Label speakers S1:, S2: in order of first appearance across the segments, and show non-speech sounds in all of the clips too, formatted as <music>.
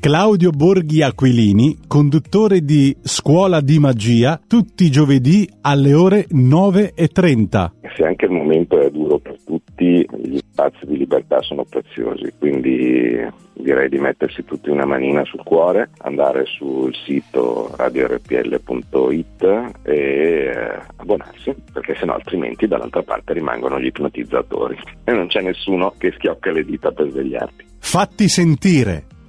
S1: Claudio Borghi Aquilini, conduttore di Scuola di Magia, tutti i giovedì alle ore 9.30.
S2: Se anche il momento è duro per tutti, gli spazi di libertà sono preziosi, quindi direi di mettersi tutti una manina sul cuore, andare sul sito radiorpl.it e eh, abbonarsi, perché sennò altrimenti dall'altra parte rimangono gli ipnotizzatori <laughs> e non c'è nessuno che schiocca le dita per svegliarti.
S1: Fatti sentire!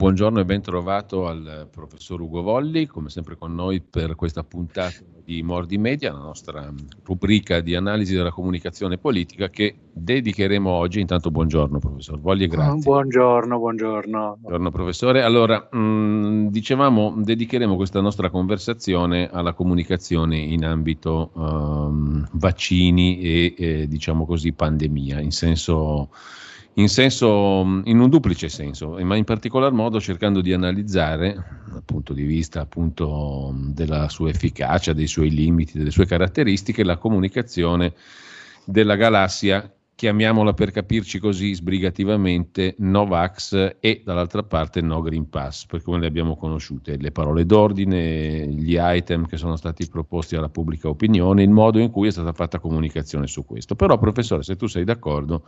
S3: buongiorno e ben trovato al professor Ugo Volli, come sempre con noi per questa puntata di Mordi Media, la nostra rubrica di analisi della comunicazione politica che dedicheremo oggi. Intanto buongiorno professor Volli e grazie.
S4: Buongiorno, buongiorno.
S3: Buongiorno professore. Allora, mh, mm, dicevamo, dedicheremo questa nostra conversazione alla comunicazione in ambito um, vaccini e eh, diciamo così pandemia, in senso in, senso, in un duplice senso, ma in particolar modo cercando di analizzare dal punto di vista appunto della sua efficacia, dei suoi limiti, delle sue caratteristiche, la comunicazione della galassia, chiamiamola per capirci così sbrigativamente, Novax e dall'altra parte No Green Pass, per come le abbiamo conosciute, le parole d'ordine, gli item che sono stati proposti alla pubblica opinione, il modo in cui è stata fatta comunicazione su questo. Però professore, se tu sei d'accordo,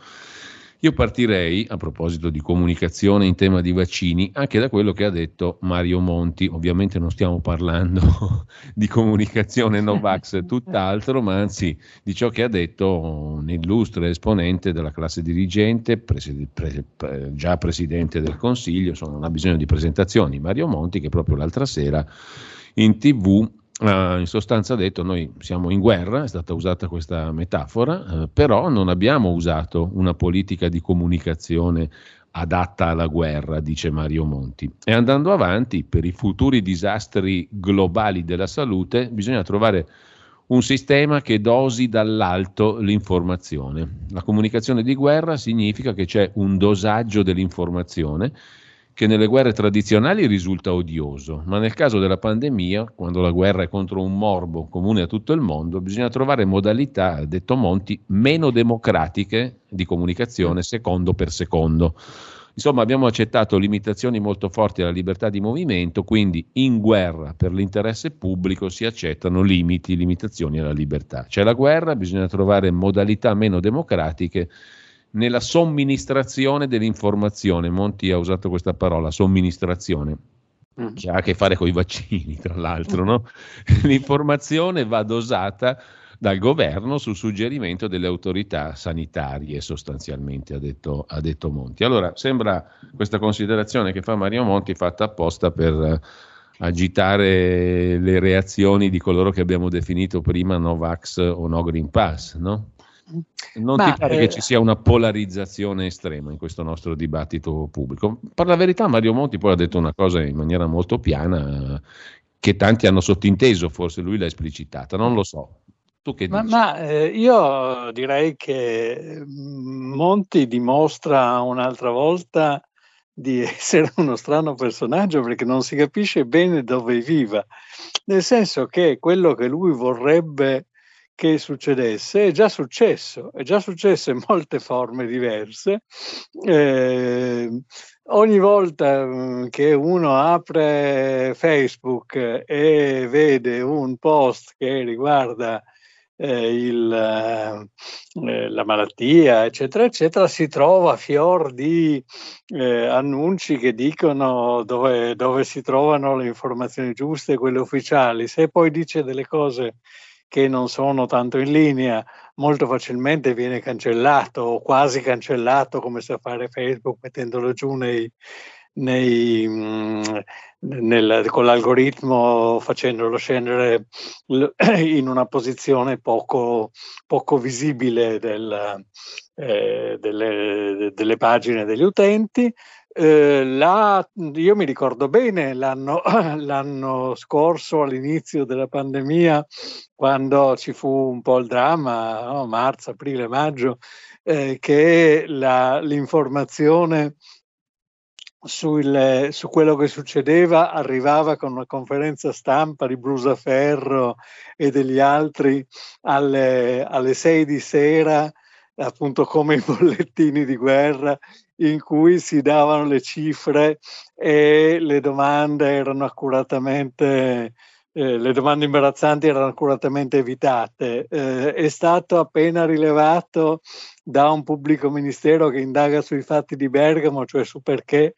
S3: io partirei, a proposito di comunicazione in tema di vaccini, anche da quello che ha detto Mario Monti. Ovviamente non stiamo parlando <laughs> di comunicazione Novax, tutt'altro, ma anzi di ciò che ha detto un illustre esponente della classe dirigente, preside, pre, pre, già presidente del Consiglio, insomma non ha bisogno di presentazioni, Mario Monti, che proprio l'altra sera in tv Uh, in sostanza detto noi siamo in guerra, è stata usata questa metafora, uh, però non abbiamo usato una politica di comunicazione adatta alla guerra, dice Mario Monti. E andando avanti, per i futuri disastri globali della salute, bisogna trovare un sistema che dosi dall'alto l'informazione. La comunicazione di guerra significa che c'è un dosaggio dell'informazione che nelle guerre tradizionali risulta odioso, ma nel caso della pandemia, quando la guerra è contro un morbo comune a tutto il mondo, bisogna trovare modalità, ha detto Monti, meno democratiche di comunicazione secondo per secondo. Insomma, abbiamo accettato limitazioni molto forti alla libertà di movimento, quindi in guerra per l'interesse pubblico si accettano limiti, limitazioni alla libertà. C'è la guerra, bisogna trovare modalità meno democratiche nella somministrazione dell'informazione. Monti ha usato questa parola, somministrazione, mm. che ha a che fare con i vaccini, tra l'altro. No? <laughs> L'informazione va dosata dal governo su suggerimento delle autorità sanitarie, sostanzialmente, ha detto, ha detto Monti. Allora, sembra questa considerazione che fa Mario Monti fatta apposta per agitare le reazioni di coloro che abbiamo definito prima Novax o No Green Pass, no? Non Ma, ti pare eh, che ci sia una polarizzazione estrema in questo nostro dibattito pubblico? Per la verità Mario Monti poi ha detto una cosa in maniera molto piana che tanti hanno sottinteso, forse lui l'ha esplicitata, non lo so. Tu che
S4: ma, ma eh, io direi che mm, Monti dimostra un'altra volta di <laughs> essere uno strano personaggio perché non si capisce bene dove viva, nel senso che quello che lui vorrebbe che succedesse, è già successo, è già successo in molte forme diverse. Eh, ogni volta mm, che uno apre Facebook e vede un post che riguarda eh, il, eh, la malattia, eccetera, eccetera, si trova fior di eh, annunci che dicono dove, dove si trovano le informazioni giuste, quelle ufficiali. Se poi dice delle cose che non sono tanto in linea, molto facilmente viene cancellato o quasi cancellato come sa fare Facebook mettendolo giù nei, nei, mm, nel, con l'algoritmo facendolo scendere <clears throat> in una posizione poco, poco visibile del, eh, delle, delle, pagine degli utenti Eh, la, io mi ricordo bene l'anno, <clears throat> l'anno, scorso, all'inizio della pandemia, quando ci fu un po' il dramma, no? marzo, aprile, maggio, eh, che la, l'informazione sul, su quello che succedeva arrivava con una conferenza stampa di Brusaferro e degli altri alle, alle sei di sera, appunto come i bollettini di guerra, in cui si davano le cifre e le domande erano accuratamente eh, le domande imbarazzanti erano accuratamente evitate. Eh, è stato appena rilevato da un pubblico ministero che indaga sui fatti di Bergamo, cioè su perché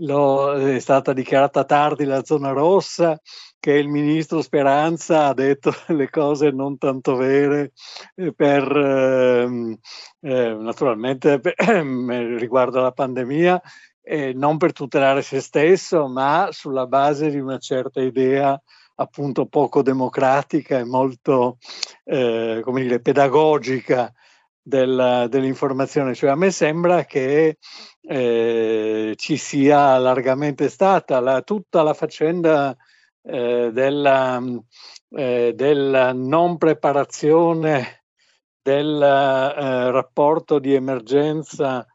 S4: lo, è stata dichiarata tardi la zona rossa, che il ministro Speranza ha detto <laughs> le cose non tanto vere eh, per ehm, eh, naturalmente per, <clears throat> riguardo alla pandemia, eh, non per tutelare se stesso, ma sulla base di una certa idea appunto poco democratica e molto, eh, come dire, pedagogica del, dell'informazione. Cioè a me sembra che eh, ci sia largamente stata la, tutta la faccenda eh, della, eh, della, non preparazione del eh, rapporto di emergenza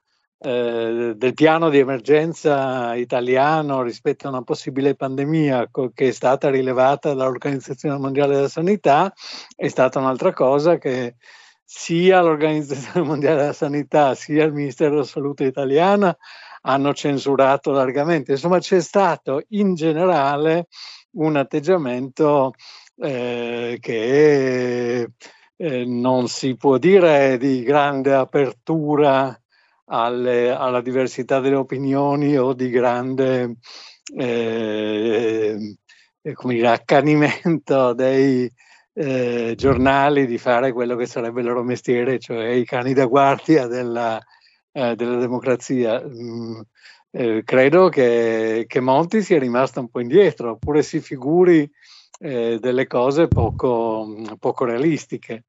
S4: eh, del piano di emergenza italiano rispetto a una possibile pandemia che è stata rilevata dall'Organizzazione Mondiale della Sanità è stata un'altra cosa che sia l'Organizzazione Mondiale della Sanità sia il Ministero della Salute italiana hanno censurato largamente. Insomma, c'è stato in generale un atteggiamento eh, che eh, non si può dire di grande apertura alle, alla diversità delle opinioni o di grande eh, eh, dire, accanimento <laughs> dei eh, giornali di fare quello che sarebbe il loro mestiere, cioè i cani da guardia della, eh, della democrazia. Mm, eh, credo che, che, Monti sia rimasto un po' indietro, oppure si figuri eh, delle cose poco, poco realistiche.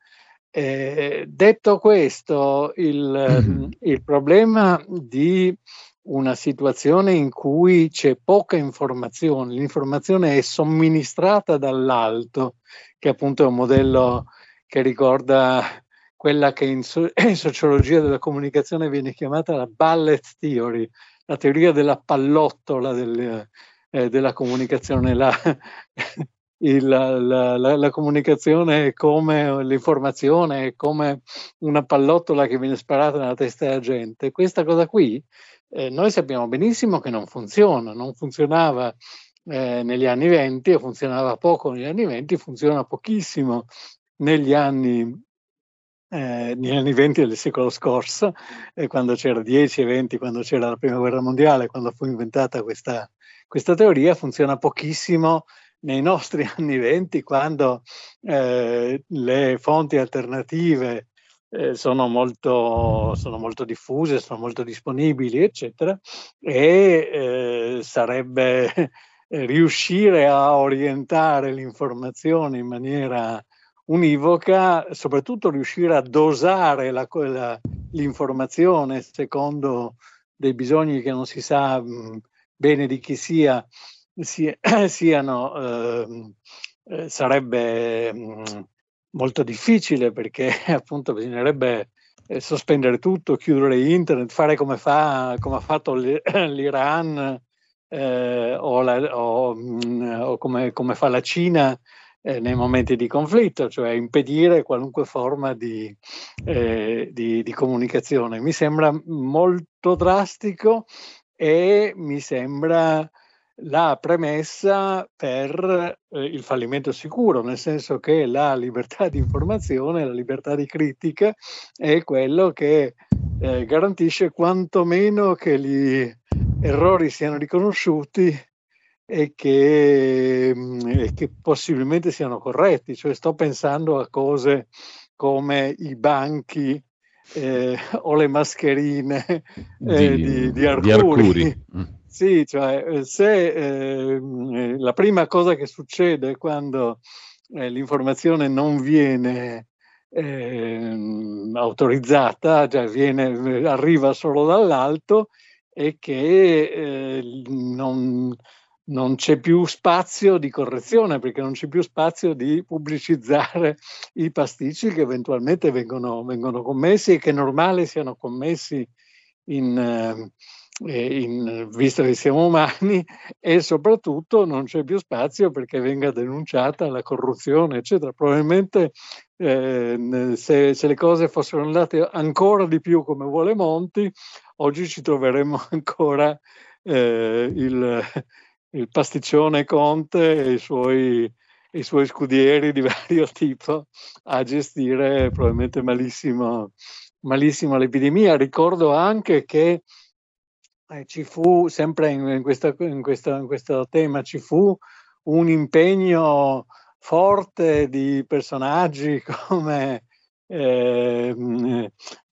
S4: Eh, detto questo, il, mm-hmm. il, problema di una situazione in cui c'è poca informazione, l'informazione è somministrata dall'alto, che appunto è un modello che ricorda quella che in, so- <clears throat> in sociologia della comunicazione viene chiamata la ballet theory, la teoria della pallottola del, eh, della comunicazione. La, <laughs> il, la, la, la, comunicazione è come l'informazione, è come una pallottola che viene sparata nella testa della gente. Questa cosa qui eh, noi sappiamo benissimo che non funziona, non funzionava eh, negli anni 20 o funzionava poco negli anni 20, funziona pochissimo negli anni, eh, negli anni 20 del secolo scorso, eh, quando c'era 10 e 20, quando c'era la prima guerra mondiale, quando fu inventata questa, questa teoria, funziona pochissimo nei nostri <laughs> anni venti, quando eh, le fonti alternative eh, sono, molto, sono, molto, diffuse, sono molto disponibili, eccetera, e eh, sarebbe <laughs> riuscire a orientare l'informazione in maniera univoca, soprattutto riuscire a dosare la, la, l'informazione secondo dei bisogni che non si sa mh, bene di chi sia si, <clears throat> siano, ehm, eh, sarebbe mh, molto difficile perché <laughs> appunto bisognerebbe eh, sospendere tutto, chiudere internet, fare come, fa, come ha fatto <clears throat> l'Iran eh, o, la, o, mm, o come, come, fa la Cina eh, nei momenti di conflitto, cioè impedire qualunque forma di, eh, di, di comunicazione. Mi sembra molto drastico e mi sembra la premessa per eh, il fallimento sicuro, nel senso che la libertà di informazione, la libertà di critica è quello che eh, garantisce quantomeno che gli errori siano riconosciuti e che, mm, e che possibilmente siano corretti. Cioè, sto pensando a cose come i banchi eh, <laughs> o le mascherine eh, di, di, di, Arcuri. Di Arcuri. Sì, cioè eh, se eh, la prima cosa che succede quando eh, l'informazione non viene eh, autorizzata, cioè viene, arriva solo dall'alto, e che eh, non, non c'è più spazio di correzione perché non c'è più spazio di pubblicizzare i pasticci che eventualmente vengono, vengono commessi e che è normale siano commessi in, eh, in, visto che siamo umani <laughs> e soprattutto non c'è più spazio perché venga denunciata la corruzione eccetera probabilmente eh, se, se le cose fossero andate ancora di più come vuole Monti oggi ci troveremmo <laughs> ancora eh, il il pasticcione Conte e i suoi, i suoi scudieri di <laughs> vario tipo a gestire probabilmente malissimo, malissimo l'epidemia. Ricordo anche che eh, ci fu, sempre in, in, questa, in, questo, in, questo, tema, ci fu un impegno forte di personaggi <laughs> come, eh,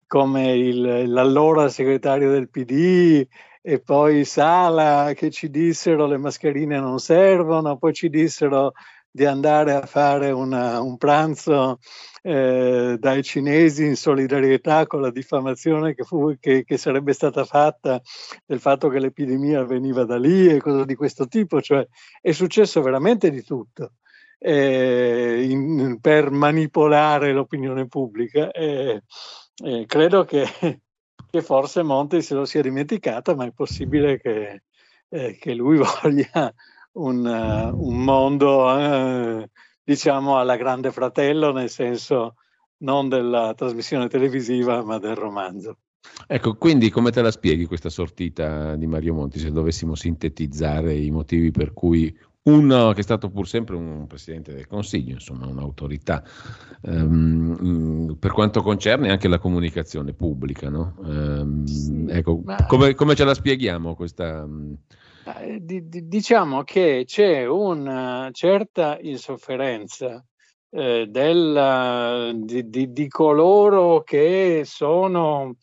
S4: come il, l'allora segretario del PD, e poi Sala che ci dissero le mascherine non servono, poi ci dissero di andare a fare una, un pranzo eh, dai cinesi in solidarietà con la diffamazione che, fu, che, che, sarebbe stata fatta del fatto che l'epidemia veniva da lì e cose di questo tipo, cioè è successo veramente di tutto eh, in, per manipolare l'opinione pubblica. Eh, credo che che forse Monti se lo sia dimenticato, ma è possibile che, eh, che lui <laughs> voglia un, uh, un mondo, uh, diciamo, alla grande fratello, nel senso non della trasmissione televisiva, ma del romanzo.
S3: Ecco, quindi come te la spieghi questa sortita di Mario Monti, se dovessimo sintetizzare i motivi per cui uno che è stato pur sempre un presidente del Consiglio, insomma un'autorità, um, per quanto concerne anche la comunicazione pubblica. No? Um, sì, ecco, ma... come, come, ce la spieghiamo questa...
S4: Eh, diciamo che c'è una certa insofferenza eh, della, di, di, di, coloro che sono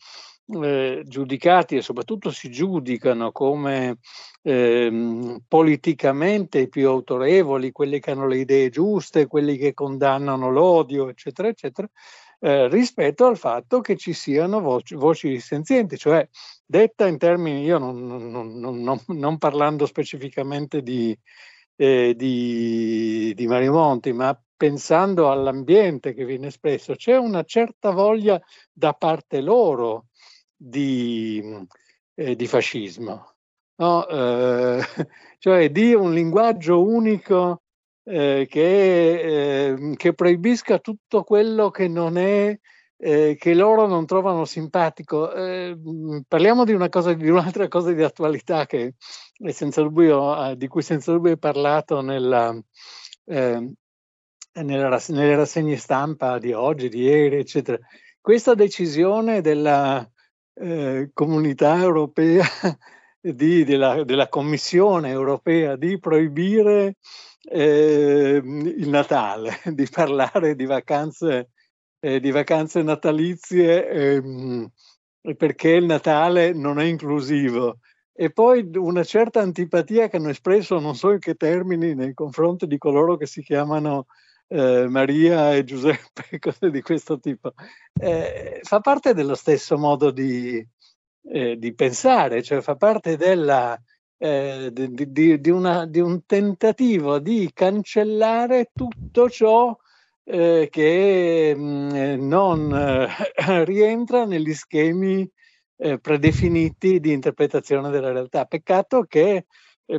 S4: eh, giudicati e soprattutto si giudicano come eh, politicamente i più autorevoli, quelli che hanno le idee giuste, quelli che condannano l'odio, eccetera, eccetera, eh, rispetto al fatto che ci siano voci, voci dissenzienti, cioè detta in termini, io non, non, non, non parlando specificamente di, eh, di, di Mario Monti, ma pensando all'ambiente che viene espresso, c'è una certa voglia da parte loro di, eh, di fascismo, no? eh, <laughs> cioè di un linguaggio unico eh, che, ehm, che, proibisca tutto quello che non è eh, che loro non trovano simpatico. Ehm, parliamo di, una cosa, di un'altra cosa di attualità che dubbio, di cui senza dubbio hai parlato nella, ehm, nella, nelle rassegne stampa di oggi, di ieri, eccetera. Questa decisione della, eh, comunità europea, <laughs> di, della, della, Commissione europea di proibire eh, il Natale, <laughs> di parlare di vacanze, eh, di vacanze natalizie ehm, perché il Natale non è inclusivo. E poi una certa antipatia che hanno espresso non so in che termini nei confronti di coloro che si chiamano eh, Maria e Giuseppe, <laughs> cose di questo tipo, eh, fa parte dello stesso modo di, eh, di pensare, cioè fa parte della, eh, di, di, di, una, di, un tentativo di cancellare tutto ciò eh, che mh, mm, non eh, <laughs> rientra negli schemi predefiniti di interpretazione della realtà. Peccato che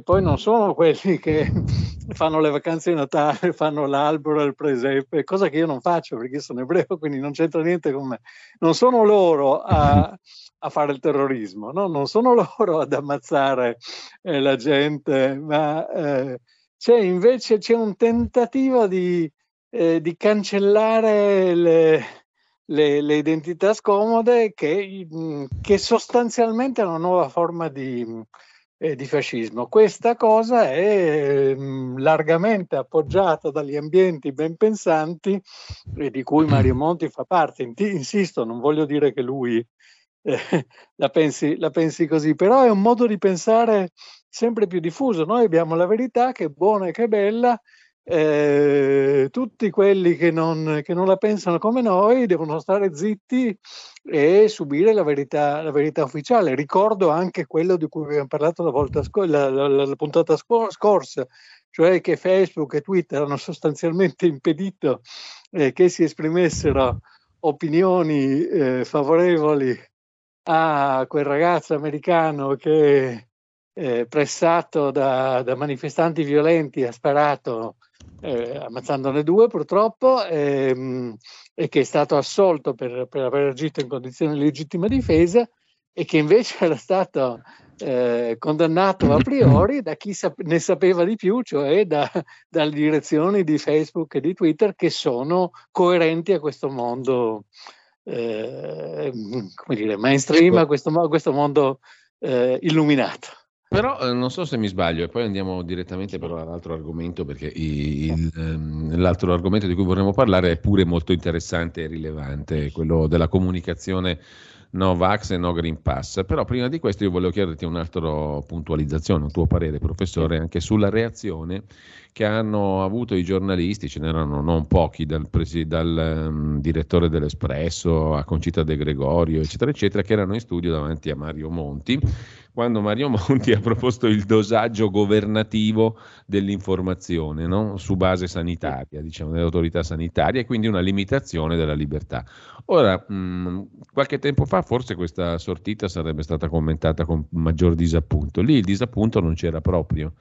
S4: poi non sono quelli che <laughs> fanno le vacanze di Natale, fanno l'albero, il presepe, cosa che io non faccio perché sono ebreo, quindi non c'entra niente con me. Non sono loro a, a fare il terrorismo, no? non sono loro ad ammazzare eh, la gente, ma eh, c'è invece c'è un tentativo di, eh, di cancellare le, le, le, identità scomode che, che sostanzialmente è una nuova forma di eh, di fascismo. Questa cosa è mm, largamente appoggiata dagli ambienti ben pensanti e di cui Mario Monti fa parte. Insisto, non voglio dire che lui eh, <laughs> la, pensi, la pensi così, però è un modo di pensare sempre più diffuso. Noi abbiamo la verità che è buona e che è bella eh, tutti quelli che non, che non, la pensano come noi devono stare zitti e subire la verità, la verità ufficiale. Ricordo anche quello di cui abbiamo parlato la, volta sc- la, la, la puntata sc- scorsa, cioè che Facebook e Twitter hanno sostanzialmente impedito eh, che si esprimessero opinioni eh, favorevoli a quel ragazzo americano che eh, pressato da, da, manifestanti violenti ha sparato eh, ammazzandone due purtroppo ehm, e che è stato assolto per, per aver agito in condizioni di legittima difesa e che invece <laughs> era stato eh, condannato a priori da chi sap- ne sapeva di più, cioè da, dalle direzioni di Facebook e di Twitter che sono coerenti a questo mondo, eh, come dire, mainstream, a questo, a questo mondo eh, illuminato.
S3: Però eh, non so se mi sbaglio, e poi andiamo direttamente però all'altro argomento, perché il, ehm, l'altro argomento di cui vorremmo parlare è pure molto interessante e rilevante, quello della comunicazione no Vax e no Green Pass. Però prima di questo io volevo chiederti un'altra puntualizzazione, un tuo parere, professore, anche sulla reazione che hanno avuto i giornalisti, ce n'erano non pochi, dal, presi, dal um, direttore dell'Espresso a Concita De Gregorio, eccetera, eccetera, che erano in studio davanti a Mario Monti quando Mario <laughs> Monti ha proposto il dosaggio governativo dell'informazione no? su base sanitaria, diciamo, dell'autorità sanitaria, e quindi una limitazione della libertà. Ora, mh, qualche tempo fa forse questa sortita sarebbe stata commentata con maggior disappunto. Lì il disappunto non c'era proprio.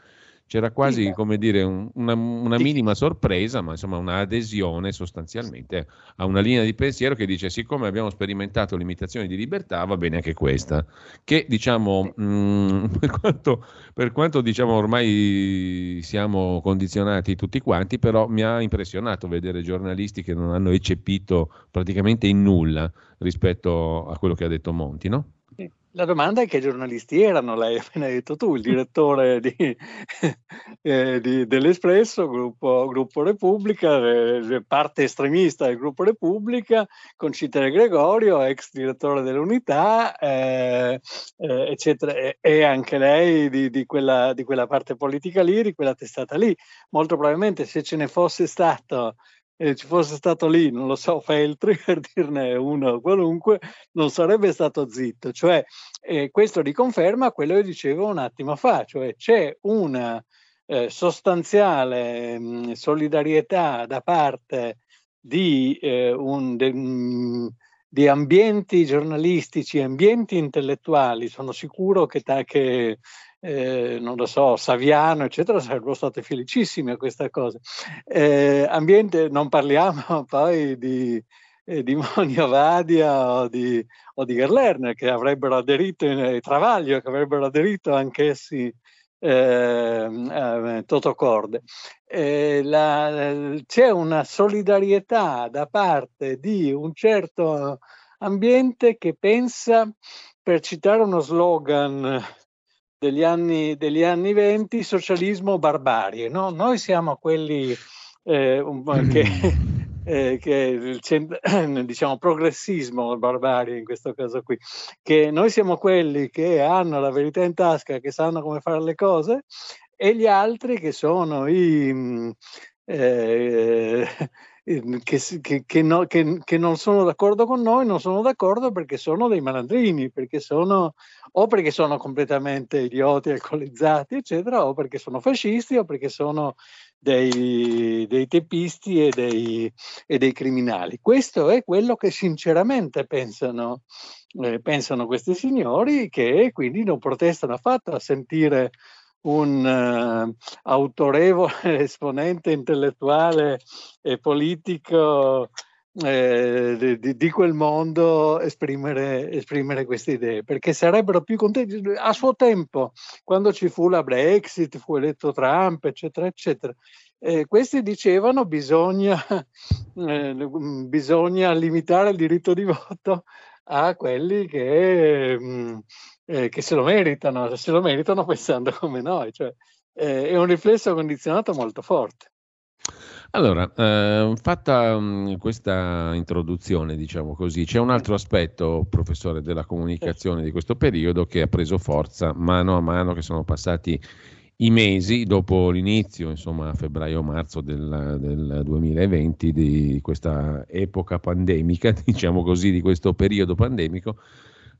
S3: C'era quasi, come dire, un, una, una minima sorpresa, ma insomma un'adesione sostanzialmente a una linea di pensiero che dice siccome abbiamo sperimentato limitazioni di libertà, va bene anche questa. Che diciamo, mh, mm, <laughs> per quanto, per quanto diciamo, ormai siamo condizionati tutti quanti, però mi ha impressionato vedere giornalisti che non hanno eccepito praticamente in nulla rispetto a quello che ha detto Monti, no?
S4: La domanda è che giornalisti erano, lei hai appena detto tu, il direttore di, <laughs> eh, di, dell'Espresso, gruppo, gruppo Repubblica, eh, parte estremista del gruppo Repubblica, Concita Gregorio, ex direttore dell'Unità, eh, eh, eccetera, e, anche lei di, di, quella, di quella parte politica lì, di quella testata lì. Molto probabilmente se ce ne fosse stato eh, ci fosse stato lì, non lo so, Feltri <laughs> per dirne uno qualunque, non sarebbe stato zitto. Cioè, eh, questo riconferma quello che dicevo un attimo fa, cioè c'è una eh, sostanziale mh, mm, solidarietà da parte di, eh, un, de, mh, mm, di, ambienti giornalistici, ambienti intellettuali. Sono sicuro che, ta, che eh, non lo so, Saviano, eccetera, sarebbero state felicissime a questa cosa. Eh, ambiente, non parliamo <laughs> poi di, eh, di Monio Vadia o di, o di Gerlerner che avrebbero aderito, in, eh, Travaglio che avrebbero aderito anch'essi eh, Toto Corde. Eh, la, c'è una solidarietà da parte di un certo ambiente che pensa, per citare uno slogan degli anni, degli anni 20, socialismo barbarie. No? Noi siamo quelli eh, che, <clears throat> eh, che il <clears throat> diciamo, progressismo barbarie in questo caso qui, che noi siamo quelli che hanno la verità in tasca, che sanno come fare le cose, e gli altri che sono i... Eh, che, che, che, no, che, non sono d'accordo con noi, non sono d'accordo perché sono dei malandrini, perché sono, o perché sono completamente idioti, alcolizzati, eccetera, o perché sono fascisti, o perché sono dei, dei teppisti e dei, e dei, criminali. Questo è quello che sinceramente pensano, eh, pensano questi signori, che quindi non protestano affatto a sentire un uh, autorevole <laughs> esponente intellettuale e politico eh, di, di, quel mondo esprimere, esprimere, queste idee, perché sarebbero più contenti. A suo tempo, quando ci fu la Brexit, fu eletto Trump, eccetera, eccetera, eh, questi dicevano bisogna, <laughs> eh, bisogna limitare il diritto di voto a quelli che mh, mm, eh, che se lo meritano, se lo meritano <laughs> pensando come noi, cioè, eh, è un riflesso condizionato molto forte.
S3: Allora, eh, fatta um, questa introduzione, diciamo così, c'è un altro aspetto, professore, della comunicazione di questo periodo che ha preso forza mano a mano che sono passati i mesi dopo l'inizio, insomma a febbraio-marzo del, del, 2020 di questa epoca pandemica, <laughs> diciamo così, di questo periodo pandemico,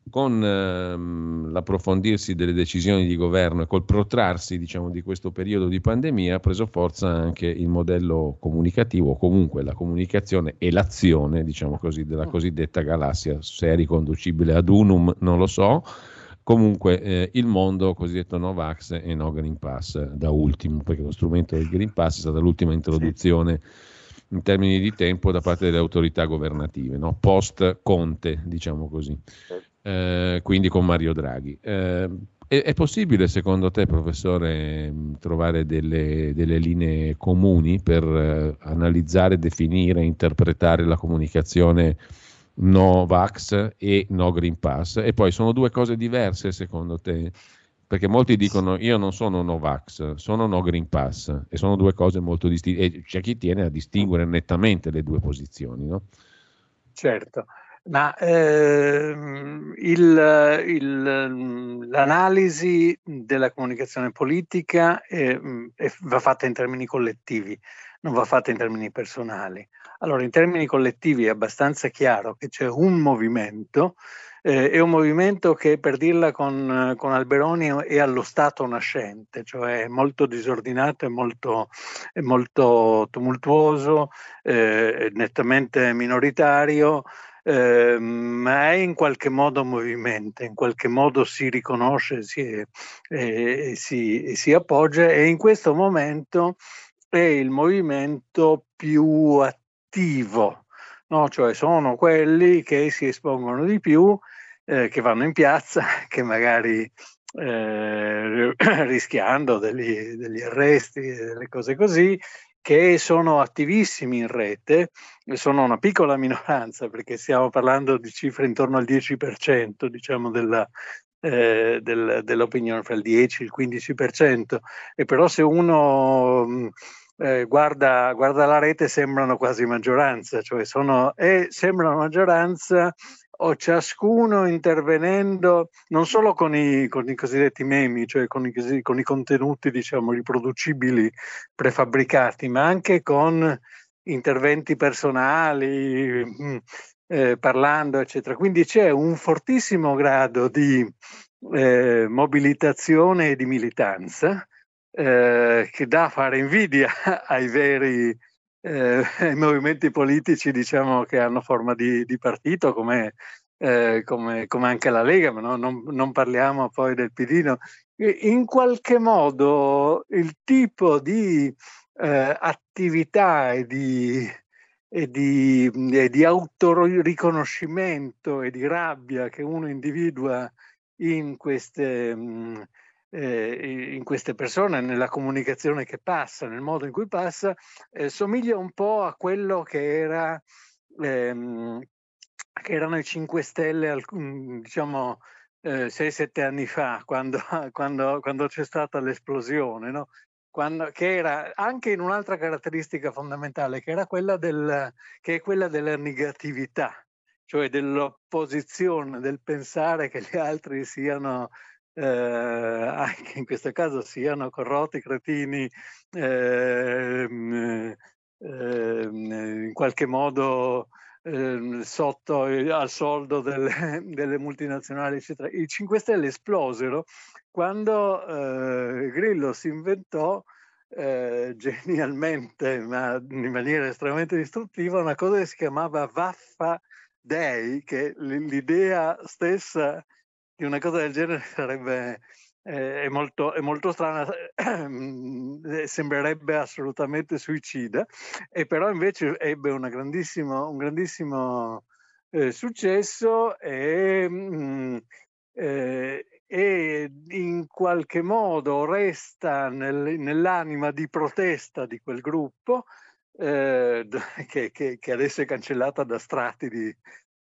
S3: con ehm, l'approfondirsi delle decisioni di governo e col protrarsi diciamo, di questo periodo di pandemia ha preso forza anche il modello comunicativo o comunque la comunicazione e l'azione diciamo così, della mm. cosiddetta galassia, se è riconducibile ad unum non lo so, comunque eh, il mondo cosiddetto Novax e No Green Pass da ultimo, perché lo strumento del Green Pass è stata l'ultima introduzione sì. in termini di tempo da parte delle autorità governative, no? post Conte, diciamo così, eh, quindi con Mario Draghi. Eh, è, è, possibile secondo te, professore, trovare delle, delle linee comuni per eh, analizzare, definire, interpretare la comunicazione? no Vax e no Green Pass. E poi sono due cose diverse secondo te? Perché molti dicono io non sono no Vax, sono no Green Pass e sono due cose molto distinte e c'è chi tiene a distinguere nettamente le due posizioni. No?
S4: Certo. Ma ehm, il, il, l'analisi della comunicazione politica è, è, va fatta in termini collettivi, non va fatta in termini personali. Allora, in termini collettivi è abbastanza chiaro che c'è un movimento, eh, è un movimento che per dirla con, con, Alberoni è allo stato nascente, cioè molto disordinato, è molto, molto tumultuoso, eh, nettamente minoritario. Eh, ma è in qualche modo movimento, in qualche modo si riconosce si, eh, si, si appoggia e in questo momento è il movimento più attivo attivo, no? cioè sono quelli che si espongono di più, eh, che vanno in piazza, <laughs> che magari eh, <clears throat> rischiando degli, degli arresti, delle cose così, che sono attivissimi in rete, sono una piccola minoranza perché stiamo parlando di cifre intorno al 10% diciamo della, eh, del, dell'opinione, fra il 10 e il 15%, e però se uno eh, guarda, guarda, la rete sembrano quasi maggioranza, cioè sono, e sembrano maggioranza o ciascuno intervenendo non solo con i, con i cosiddetti memi, cioè con i, con i, contenuti diciamo riproducibili prefabbricati, ma anche con interventi personali, mm, eh, parlando, eccetera. Quindi c'è un fortissimo grado di eh, mobilitazione e di militanza eh, che dà a fare invidia <laughs> ai veri eh, <laughs> ai movimenti politici diciamo, che hanno forma di, di partito come, eh, come, come, anche la Lega, ma no? non, non, parliamo poi del PD. In qualche modo il tipo di eh, attività e di, e di, e di autoriconoscimento e di rabbia che uno individua in queste... Mh, eh, in queste persone, nella comunicazione che passa, nel modo in cui passa, eh, somiglia un po' a quello che era ehm, che erano i 5 Stelle, diciamo, eh, 6-7 anni fa, quando, <laughs> quando, quando, c'è stata l'esplosione, no? quando, che era anche in un'altra caratteristica fondamentale, che, era quella del, che è quella della negatività, cioè dell'opposizione, del pensare che gli altri siano eh, anche in questo caso siano corrotti, cretini, ehm, in qualche modo ehm, sotto al soldo delle, <laughs> delle, multinazionali, eccetera. I 5 Stelle esplosero quando eh, Grillo si inventò eh, genialmente, ma in maniera estremamente distruttiva, una cosa che si chiamava Vaffa Day, che l'idea stessa di una cosa del genere <laughs> sarebbe eh, è, molto, è molto strana, <clears throat> eh, sembrerebbe assolutamente suicida, e però invece ebbe grandissimo, un grandissimo eh, successo e, mh, mm, eh, e, in qualche modo resta nel, nell'anima di protesta di quel gruppo. Eh, <laughs> che, che, che, adesso è cancellata da strati di,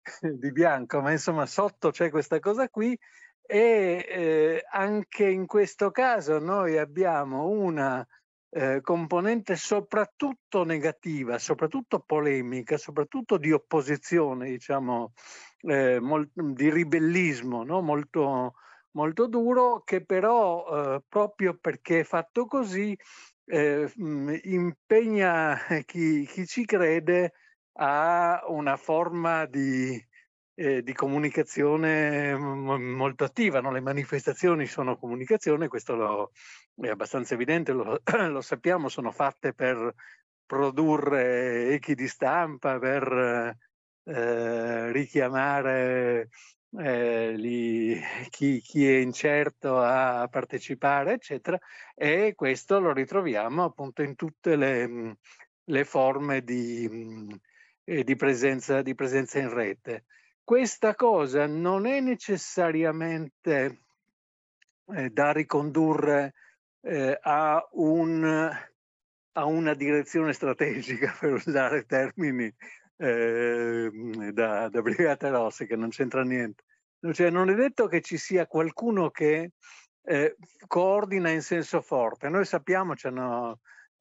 S4: <laughs> di bianco, ma insomma sotto c'è questa cosa qui e eh, anche in questo caso noi abbiamo una eh, componente soprattutto negativa, soprattutto polemica, soprattutto di opposizione, diciamo, eh, mol- di ribellismo, no? molto, molto duro che però eh, proprio perché è fatto così eh, impegna <laughs> chi, chi, ci crede a una forma di, eh, di comunicazione molto attiva. No? Le manifestazioni sono comunicazione, questo lo, è abbastanza evidente, lo, <clears throat> lo, sappiamo, sono fatte per produrre echi di stampa, per eh, richiamare eh, li, chi, chi, è incerto a partecipare, eccetera, e questo lo ritroviamo appunto in tutte le, le forme di, eh, di, presenza, di presenza in rete. Questa cosa non è necessariamente eh, da ricondurre eh, a, un, a, una direzione strategica, <laughs> per usare termini eh, da, da Brigate Rosse, che non c'entra niente. Cioè, non è detto che ci sia qualcuno che eh, coordina in senso forte. Noi sappiamo,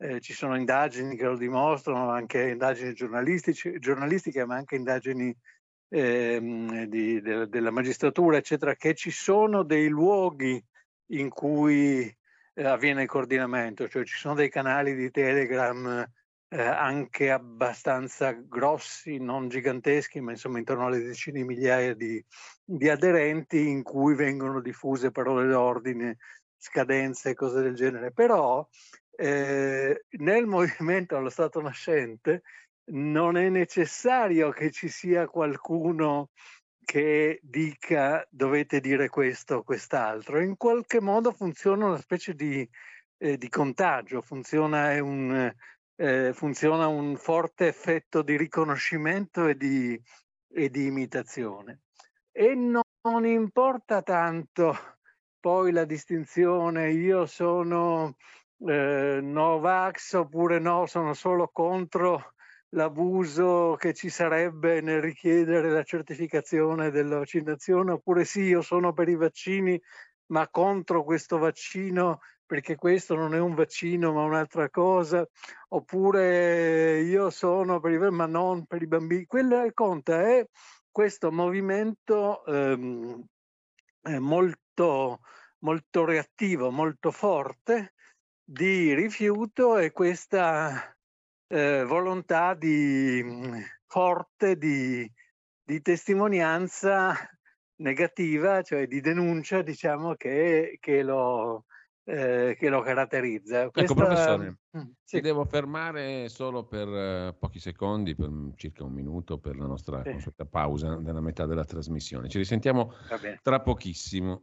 S4: eh, ci sono indagini che lo dimostrano, anche indagini giornalistiche, ma anche indagini eh, di, de, della magistratura, eccetera, che ci sono dei luoghi in cui eh, avviene il coordinamento, cioè ci sono dei canali di Telegram eh, anche abbastanza grossi, non giganteschi, ma insomma intorno alle decine di migliaia di, di aderenti in cui vengono diffuse parole d'ordine, scadenze e cose del genere. Però eh, nel movimento allo Stato nascente non è necessario che ci sia qualcuno che dica dovete dire questo o quest'altro. In qualche modo funziona una specie di, eh, di contagio, funziona un, eh, funziona un forte effetto di riconoscimento e di, e di imitazione. E non, non importa tanto poi la distinzione, io sono eh, Novax oppure no, sono solo contro l'abuso che ci sarebbe nel richiedere la certificazione della vaccinazione, oppure sì, io sono per i vaccini, ma contro questo vaccino perché questo non è un vaccino ma un'altra cosa, oppure io sono per i ma non per i bambini. Quello che conta è questo movimento ehm, molto, molto reattivo, molto forte di rifiuto e questa eh, volontà di, forte di, di, testimonianza negativa, cioè di denuncia, diciamo, che, che lo, eh, che lo caratterizza.
S3: Ecco, Questa... Professore, mm, sì. ti devo fermare solo per uh, pochi secondi, per circa un minuto, per la nostra sì. pausa della metà della trasmissione. Ci risentiamo tra pochissimo.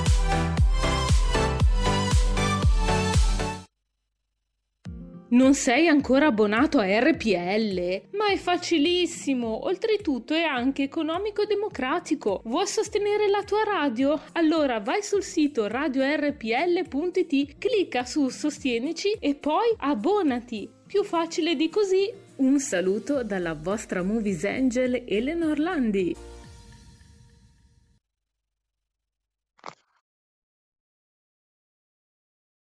S5: Non sei ancora abbonato a RPL? Ma è facilissimo! Oltretutto è anche economico e democratico. Vuoi sostenere la tua radio? Allora vai sul sito radiorpl.it, clicca su Sostienici e poi abbonati. Più facile di così. Un saluto dalla vostra Movies Angel Eleanor Landi.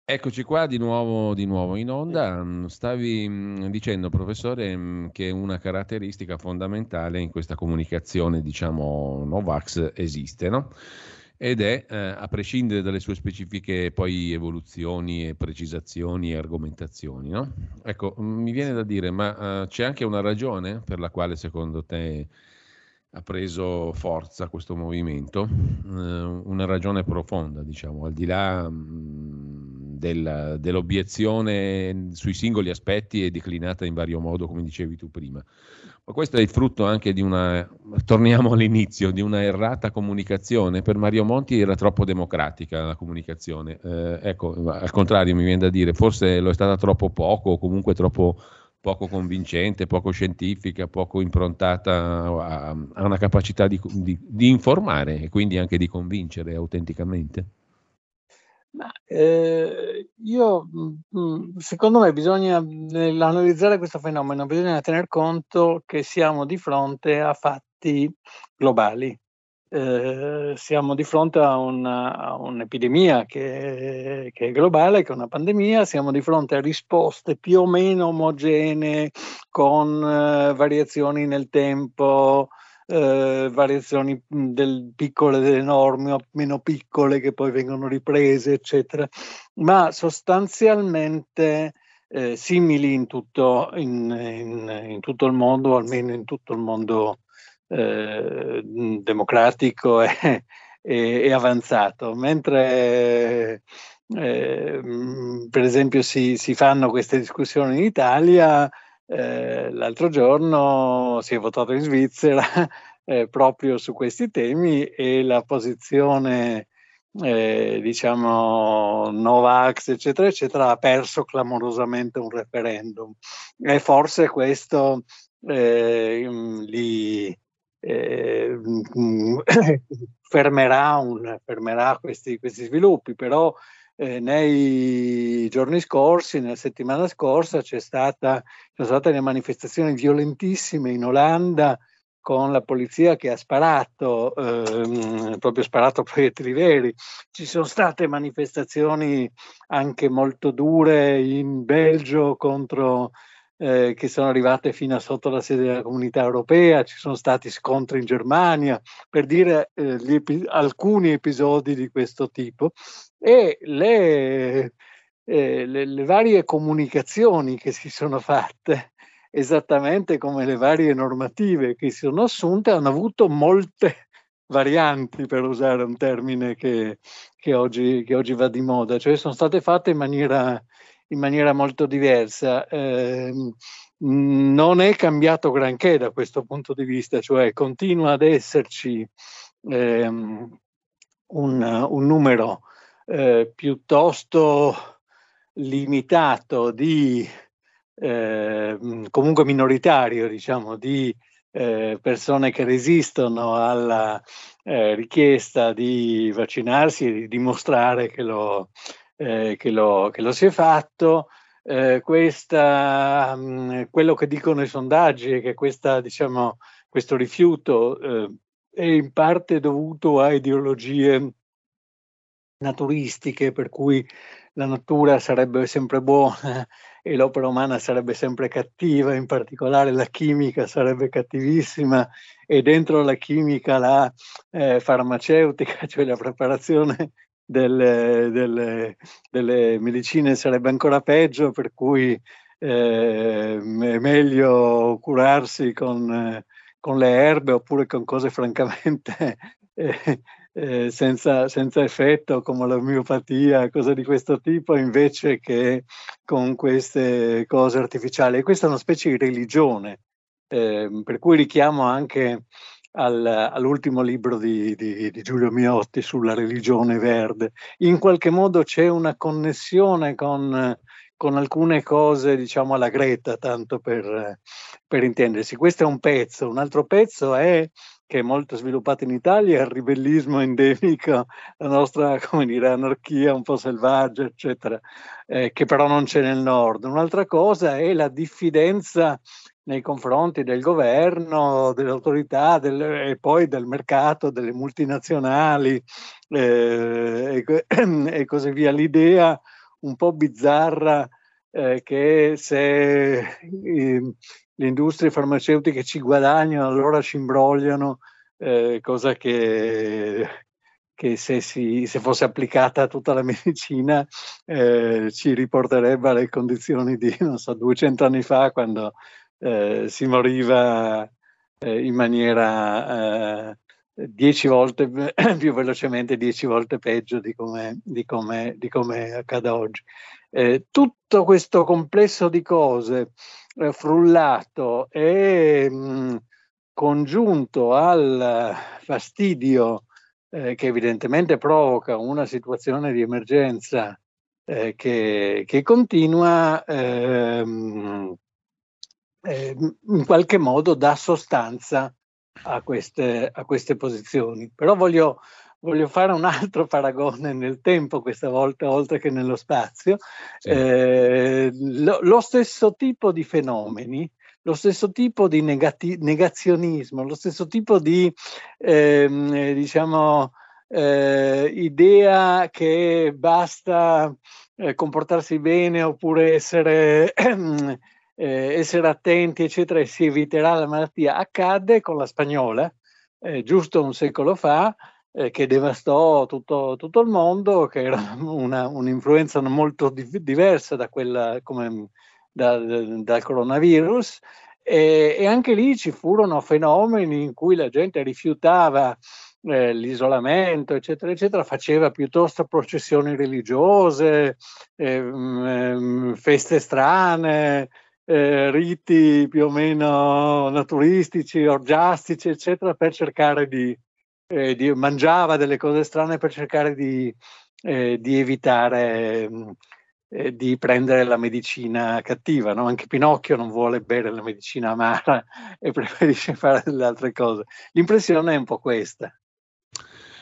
S3: Eccoci qua di nuovo, di nuovo, in onda. Mm, stavi mm, dicendo, professore, mm, che una caratteristica fondamentale in questa comunicazione, diciamo, Novax esiste, no? Ed è, eh, a prescindere dalle sue specifiche poi evoluzioni e precisazioni e argomentazioni, no? Ecco, mi viene da dire, ma uh, c'è anche una ragione per la quale secondo te ha preso forza questo movimento? Uh, una ragione profonda, diciamo, al di là... Mh, del, dell'obiezione sui singoli aspetti è declinata in vario modo, come dicevi tu prima. Ma questo è il frutto anche di una, torniamo all'inizio, di una errata comunicazione. Per Mario Monti era troppo democratica la comunicazione. Eh, ecco, al contrario mi viene da dire, forse lo è stata troppo poco o comunque troppo poco convincente, poco scientifica, poco improntata a, a una capacità di, di, di informare e quindi anche di convincere autenticamente.
S4: Ma, eh, io, mm, mm, secondo me bisogna, nell'analizzare questo fenomeno, bisogna tener conto che siamo di fronte a fatti globali. eh, siamo di fronte a, una, a un'epidemia che, che, è globale, che è una pandemia, siamo di fronte a risposte più o meno omogenee con eh, variazioni nel tempo, eh, variazioni del piccole delle norme o meno piccole che poi vengono riprese, eccetera, ma sostanzialmente eh, simili in tutto, in, in, in tutto, il mondo, almeno in tutto il mondo eh, democratico e, e, e, avanzato, mentre eh, per esempio si, si, fanno queste discussioni in Italia, eh, l'altro giorno si è votato in Svizzera <laughs> eh, proprio su questi temi e la posizione eh, diciamo Novax eccetera eccetera ha perso clamorosamente un referendum. E forse questo eh, li, eh, <coughs> fermerà, un, fermerà questi, questi, sviluppi, però eh, nei giorni scorsi, nella settimana scorsa, c'è stata, sono state delle manifestazioni violentissime in Olanda con la polizia che ha sparato, ehm, proprio sparato proiettili veri. Ci sono state manifestazioni anche molto dure in Belgio contro eh, che sono arrivate fino a sotto la sede della comunità europea, ci sono stati scontri in Germania, per dire eh, epi- alcuni episodi di questo tipo e le, eh, le, le varie comunicazioni che si sono fatte esattamente come le varie normative che si sono assunte hanno avuto molte varianti, per usare un termine che, che, oggi, che oggi va di moda, cioè sono state fatte in maniera in maniera molto diversa. Eh, non è cambiato granché da questo punto di vista, cioè continua ad esserci eh, un, un, numero eh, piuttosto limitato di eh, comunque minoritario, diciamo, di eh, persone che resistono alla eh, richiesta di vaccinarsi e di dimostrare che lo, eh, che, lo, che, lo, si è fatto. Questa, mh, mm, quello che dicono i sondaggi è che questa, diciamo, questo rifiuto è in parte dovuto a ideologie naturistiche, per cui la natura sarebbe sempre buona <laughs> e l'opera umana sarebbe sempre cattiva, in particolare la chimica sarebbe cattivissima e dentro la chimica la eh, farmaceutica, <laughs> cioè la preparazione delle, delle, delle medicine sarebbe ancora peggio, per cui eh, è meglio curarsi con, con, le erbe oppure con cose francamente <laughs> eh, eh, senza, senza, effetto come l'omeopatia, cose di questo tipo, invece che con queste cose artificiali. E questa è una specie di religione, ehm, per cui richiamo anche al, all'ultimo libro di, di, di, Giulio Miotti sulla religione verde. In qualche modo c'è una connessione con, con alcune cose, diciamo, alla Greta, tanto per, per intendersi. Questo è un pezzo. Un altro pezzo è che è molto sviluppato in Italia, il ribellismo endemico, la nostra, dire, anarchia un po' selvaggia, eccetera, eh, che però non c'è nel nord. Un'altra cosa è la diffidenza nei confronti del governo, delle autorità del, e poi del mercato, delle multinazionali eh, e, <clears throat> e, così via. L'idea un po' bizzarra eh, che se eh, le industrie farmaceutiche ci guadagnano allora ci imbrogliano, eh, cosa che che se, si, se, fosse applicata a tutta la <laughs> medicina eh, ci riporterebbe alle condizioni di, non so, 200 anni fa quando eh, si moriva eh, in maniera eh, dieci volte <clears throat> più velocemente, dieci volte peggio di come, di come, di come accade oggi. Eh, tutto questo complesso di cose eh, frullato e mh, congiunto al fastidio eh, che evidentemente provoca una situazione di emergenza eh, che, che, continua, ehm, eh, in qualche modo dà sostanza a queste, a queste posizioni. Però voglio, voglio, fare un altro paragone nel tempo, questa volta, oltre che nello spazio. Sì. Eh, lo, lo, stesso tipo di fenomeni, lo stesso tipo di negati- negazionismo, lo stesso tipo di, ehm, diciamo, eh, idea che basta eh, comportarsi bene oppure essere, <clears throat> eh, essere, attenti, eccetera, e si eviterà la malattia, accadde con la spagnola, eh, giusto un secolo fa, eh, che devastò tutto, tutto, il mondo, che era <laughs> una, un'influenza molto di- diversa da quella come da, da, coronavirus. E, e, anche lì ci furono fenomeni in cui la gente rifiutava eh, l'isolamento, eccetera, eccetera, faceva piuttosto processioni religiose, eh, feste strane, eh, riti più o meno naturistici, orgiastici, eccetera, per cercare di, eh, di mangiava delle cose strane per cercare di, eh, di evitare eh, di prendere la medicina cattiva. No? Anche Pinocchio non vuole bere la medicina amara <laughs> e preferisce fare delle altre cose. L'impressione è un po' questa.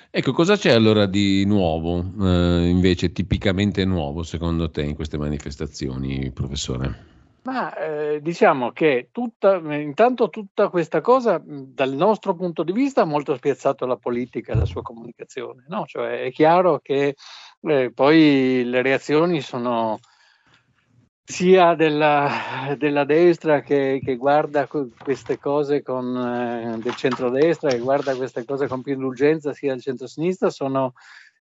S3: Ecco, cosa c'è allora di nuovo, eh, invece tipicamente nuovo secondo te in queste manifestazioni, professore?
S4: Ma eh, diciamo che tutta, intanto tutta questa cosa, dal nostro punto di vista, ha molto spiazzato la politica e la sua comunicazione. No? Cioè, è chiaro che eh, poi le reazioni sono sia della, della destra che, che, guarda queste cose con eh, del centrodestra che guarda queste cose con più indulgenza, sia del centro-sinistra, sono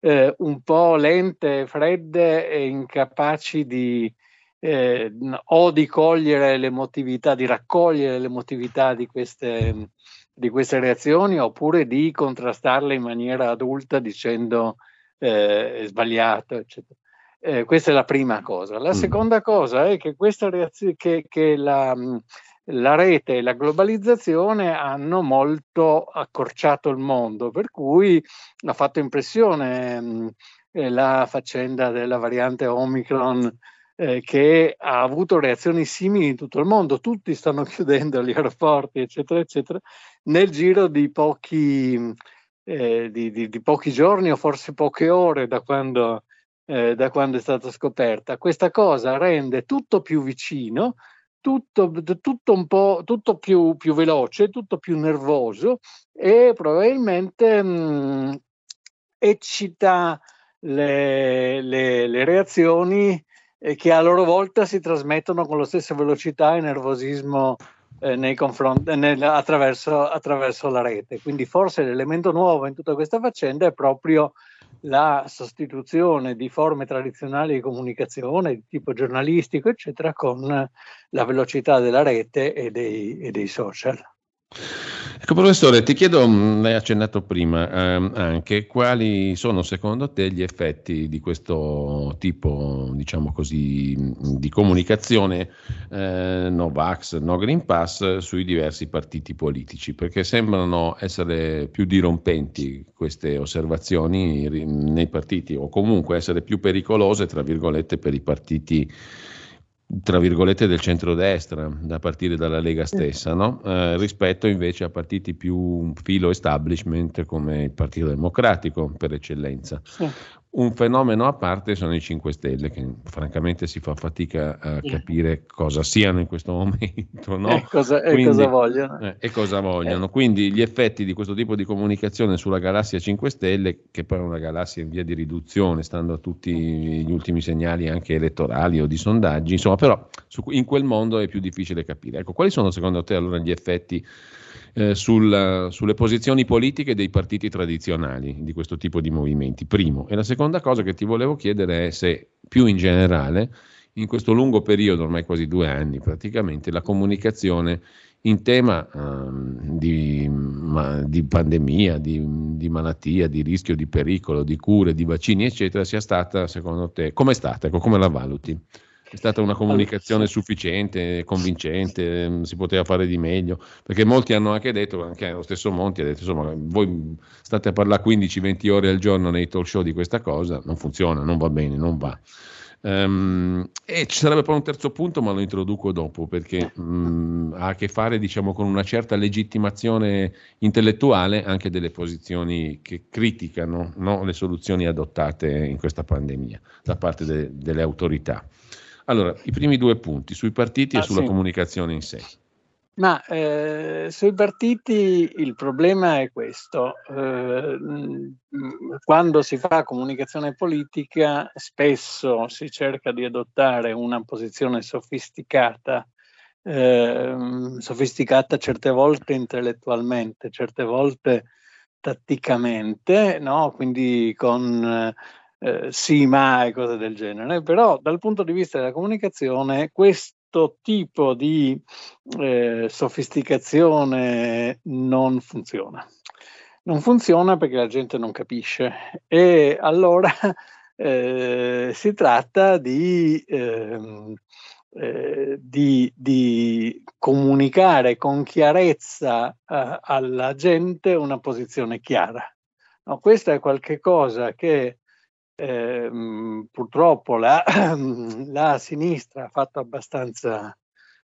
S4: eh, un po' lente, fredde e incapaci di eh, o di cogliere l'emotività, di raccogliere l'emotività di queste, di queste reazioni oppure di contrastarle in maniera adulta dicendo eh, è sbagliato, eccetera. Eh, questa è la prima cosa. La mm. seconda cosa è che, questa reazione, che, che la, la, rete e la globalizzazione hanno molto accorciato il mondo, per cui ha fatto impressione mh, eh, la faccenda della variante Omicron eh, che ha avuto reazioni simili in tutto il mondo. Tutti stanno <laughs> chiudendo gli aeroporti, eccetera, eccetera, nel giro di pochi, eh, di, di, di pochi giorni o forse poche ore da quando eh, da quando è stata scoperta. Questa cosa rende tutto più vicino, tutto, tutto un po' tutto più, più, veloce, tutto più nervoso e probabilmente mh, mm, eccita le, le, le reazioni eh, che a loro volta si trasmettono con la stessa velocità e nervosismo eh, confronti, nel, attraverso, attraverso la rete. Quindi forse l'elemento nuovo in tutta questa faccenda è proprio la sostituzione di forme tradizionali di comunicazione di tipo giornalistico, eccetera, con la velocità della rete e dei, e dei social.
S3: Ecco, professore, ti chiedo, mm, l'hai accennato prima ehm, anche, quali sono secondo te gli effetti di questo tipo, diciamo così, di comunicazione eh, no Vax, no Green Pass sui diversi partiti politici? Perché sembrano essere più dirompenti queste osservazioni nei partiti o comunque essere più pericolose, tra virgolette, per i partiti tra virgolette del centrodestra, da partire dalla Lega stessa, no? eh, rispetto invece a partiti più filo establishment come il Partito Democratico per eccellenza. Sì. Un fenomeno a parte sono i 5 Stelle, che francamente si fa fatica a capire cosa siano in questo <laughs> momento. No?
S4: E, cosa, Quindi, e cosa vogliono.
S3: Eh, e cosa vogliono. Eh. Quindi gli effetti di questo tipo di comunicazione sulla galassia 5 Stelle, che poi è una galassia in via di riduzione, stando a tutti gli ultimi segnali anche elettorali o di sondaggi, insomma, però su, in quel mondo è più difficile capire. Ecco, quali sono secondo te allora gli effetti? Eh, sul, sulle posizioni politiche dei partiti tradizionali di questo tipo di movimenti, primo. E la seconda cosa che ti volevo chiedere è se più in generale, in questo lungo periodo, ormai quasi due anni praticamente, la comunicazione in tema um, di, ma, di, pandemia, di, di, malattia, di rischio, di pericolo, di cure, di vaccini, eccetera, sia stata, secondo te, come è stata? Ecco, come la valuti? È stata una comunicazione sufficiente, convincente, mm, si poteva fare di meglio, perché molti hanno anche detto, anche lo stesso Monti ha detto, insomma, voi state a parlare 15-20 ore al giorno nei talk show di questa cosa, non funziona, non va bene, non va. Um, e ci sarebbe poi un terzo punto, ma lo introduco dopo perché um, ha a che fare diciamo, con una certa legittimazione intellettuale anche delle posizioni che criticano no, le soluzioni adottate in questa pandemia da parte de- delle autorità. Allora, i primi due punti sui partiti ah, e sulla sì. comunicazione in sé.
S4: Ma eh, sui partiti il problema è questo. Eh, quando si fa comunicazione politica spesso si cerca di adottare una posizione sofisticata, eh, sofisticata certe volte intellettualmente, certe volte tatticamente, no? quindi con eh, sì ma e cose del genere, però dal punto di vista della comunicazione questo tipo di eh, sofisticazione non funziona. Non funziona perché la gente non capisce e allora <laughs> eh, si tratta di, ehm, eh, di, di, comunicare con chiarezza eh, alla gente una posizione chiara. No, questo è qualcosa che eh, purtroppo la, <clears throat> la, sinistra ha fatto abbastanza,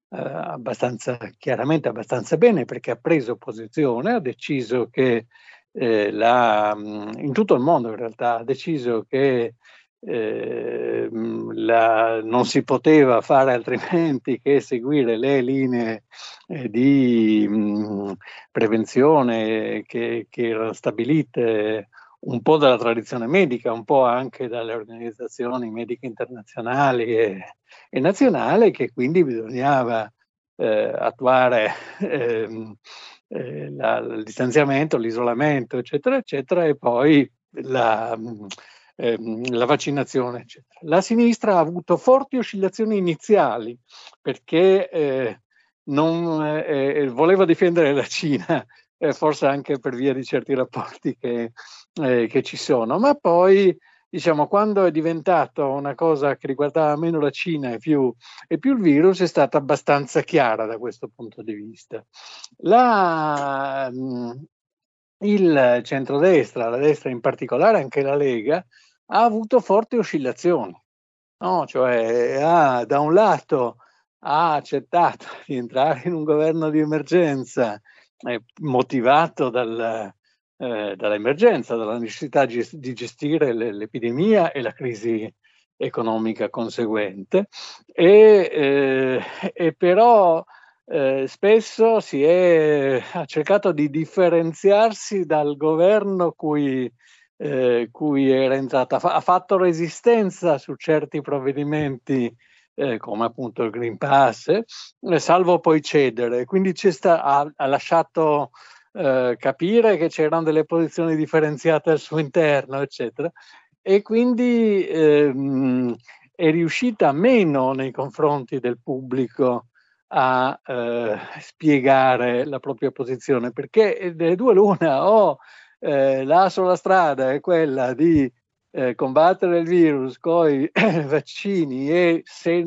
S4: eh, abbastanza, chiaramente abbastanza bene perché ha preso posizione, ha deciso che eh, la, in tutto il mondo in realtà ha deciso che eh, la, non si poteva fare altrimenti che seguire le linee eh, di mh, prevenzione che, che erano stabilite un po' dalla tradizione medica, un po' anche dalle organizzazioni mediche internazionali e, e nazionali, che quindi bisognava eh, attuare <laughs> eh, eh, la, il distanziamento, l'isolamento, eccetera, eccetera, e poi la, ehm, la vaccinazione, eccetera. La sinistra ha avuto forti oscillazioni iniziali perché eh, non, eh, voleva difendere la Cina eh, forse anche per via di certi rapporti che, eh, che ci sono, ma poi diciamo, quando è diventato una cosa che riguardava meno la Cina e più, e più, il virus, è stata abbastanza chiara da questo punto di vista. La, mm, il centrodestra, la destra in particolare, anche la Lega, ha avuto forti oscillazioni. No? Cioè, ha, da un lato ha accettato <laughs> di entrare in un governo di emergenza motivato dal, eh, dall'emergenza, dalla necessità di gestire l'epidemia e la crisi economica conseguente e, eh, e però eh, spesso si è ha cercato di differenziarsi dal governo cui, eh, cui era entrata, ha fatto resistenza su certi provvedimenti eh, come appunto il Green Pass, eh, salvo poi cedere. Quindi sta, ha, ha, lasciato eh, capire che c'erano delle posizioni differenziate al suo interno, eccetera. E quindi ehm, è riuscita meno nei confronti del pubblico a eh, spiegare la propria posizione, perché delle due l'una o eh, la sola strada è quella di eh, combattere il virus con i <coughs> vaccini e se,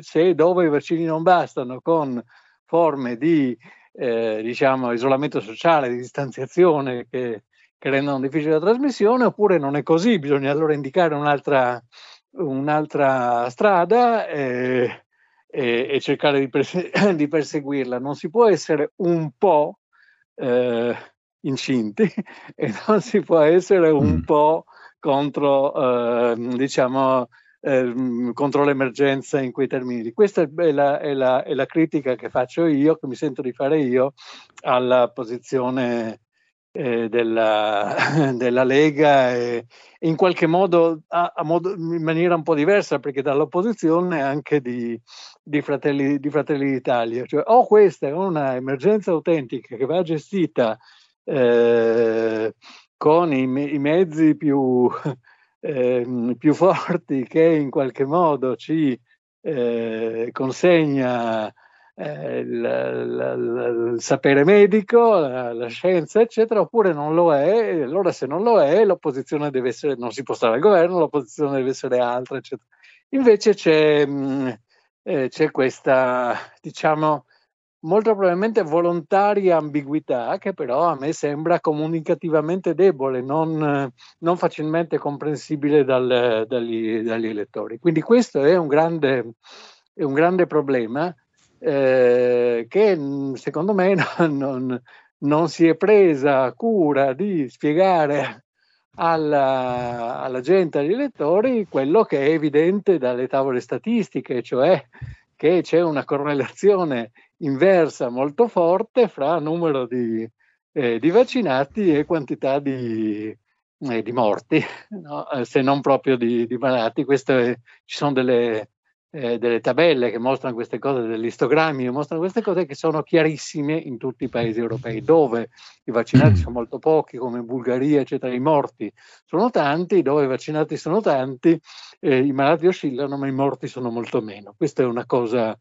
S4: se, dove i vaccini non bastano con forme di eh, diciamo, isolamento sociale, di distanziazione che, che, rendono difficile la trasmissione, oppure non è così, bisogna allora indicare un'altra, un'altra strada e, e, e cercare di, perse- <coughs> di, perseguirla. Non si può essere un po' eh, incinti <laughs> e non si può essere un mm. po' contro, eh, diciamo, eh, contro l'emergenza in quei termini. Questa è la, è, la, è la, critica che faccio io, che mi sento di fare io, alla posizione eh, della, <laughs> della, Lega e, in qualche modo, a, a modo, in maniera un po' diversa, perché dall'opposizione anche di, di, Fratelli, di Fratelli d'Italia. Cioè, o questa è una emergenza autentica che va gestita eh, con i, i mezzi più, eh, più, forti che in qualche modo ci eh, consegna eh, il, il, il, sapere medico, la, la, scienza, eccetera, oppure non lo è, allora se non lo è, l'opposizione deve essere, non si può stare al governo, l'opposizione deve essere altra, eccetera. Invece c'è, mh, mm, eh, c'è questa, diciamo, molto probabilmente volontaria ambiguità che però a me sembra comunicativamente debole, non, non facilmente comprensibile dal, dagli, dagli, elettori. Quindi questo è un grande, è un grande problema eh, che secondo me <laughs> non, non, non, si è presa cura di spiegare alla, alla gente, agli elettori, quello che è evidente dalle tavole statistiche, cioè che c'è una correlazione inversa molto forte fra numero di, eh, di vaccinati e quantità di, eh, di morti, <laughs> no? Eh, se non proprio di, di malati. Queste, ci sono delle, eh, delle tabelle che mostrano queste cose, degli istogrammi che mostrano queste cose che sono chiarissime in tutti i paesi europei, dove i vaccinati <clears throat> sono molto pochi, come in Bulgaria, eccetera, i morti sono tanti, dove i vaccinati sono tanti, eh, i malati oscillano, ma i morti sono molto meno. Questa è una cosa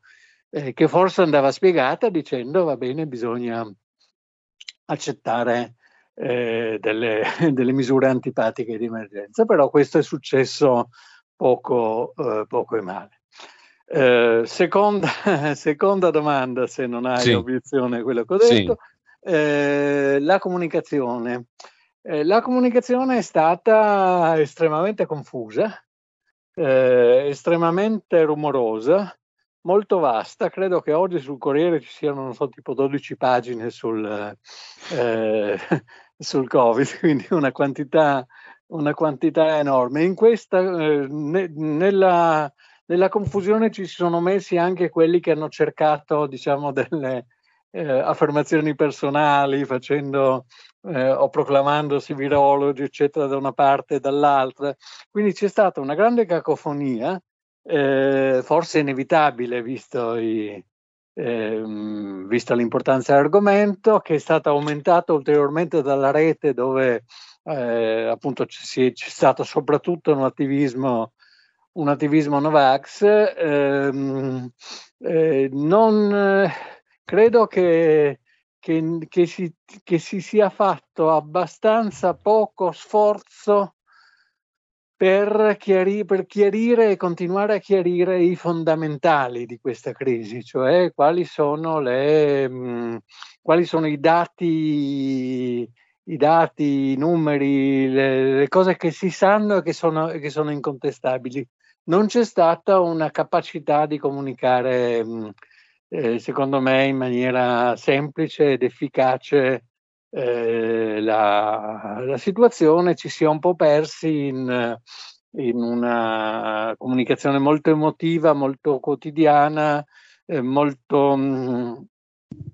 S4: eh, che forse andava spiegata dicendo va bene, bisogna accettare eh, delle, <laughs> delle, misure antipatiche di emergenza, però questo è successo poco, eh, poco e male. Eh, seconda, <laughs> seconda, domanda, se non hai sì. obiezione a quello che ho detto, sì. eh, la comunicazione. Eh, la comunicazione è stata estremamente confusa, eh, estremamente rumorosa, molto vasta. Credo che oggi sul Corriere ci siano, non so, tipo 12 pagine sul, eh, <laughs> sul Covid, <laughs> quindi una quantità, una quantità enorme. In questa, eh, ne, nella, nella, confusione ci sono messi anche quelli che hanno cercato, diciamo, delle eh, affermazioni personali, facendo eh, o proclamandosi virologi, eccetera, da una parte e dall'altra. Quindi c'è stata una grande cacofonia eh, forse inevitabile visto, i, eh, vista l'importanza dell'argomento, che è stata aumentata ulteriormente dalla rete dove eh, appunto c'è, c'è, stato soprattutto un attivismo, un attivismo Novax. Ehm, eh, non credo che, che, che, si, che si sia fatto abbastanza poco sforzo per, chiari- per, chiarire e continuare a chiarire i fondamentali di questa crisi, cioè quali sono, le, mm, quali sono i dati, i dati, i numeri, le, le, cose che si sanno e che sono, che sono, incontestabili. Non c'è stata una capacità di comunicare, mm, eh, secondo me, in maniera semplice ed efficace eh, la, la, situazione, ci si è un po' persi in, in una comunicazione molto emotiva, molto quotidiana, eh, molto mh, mm,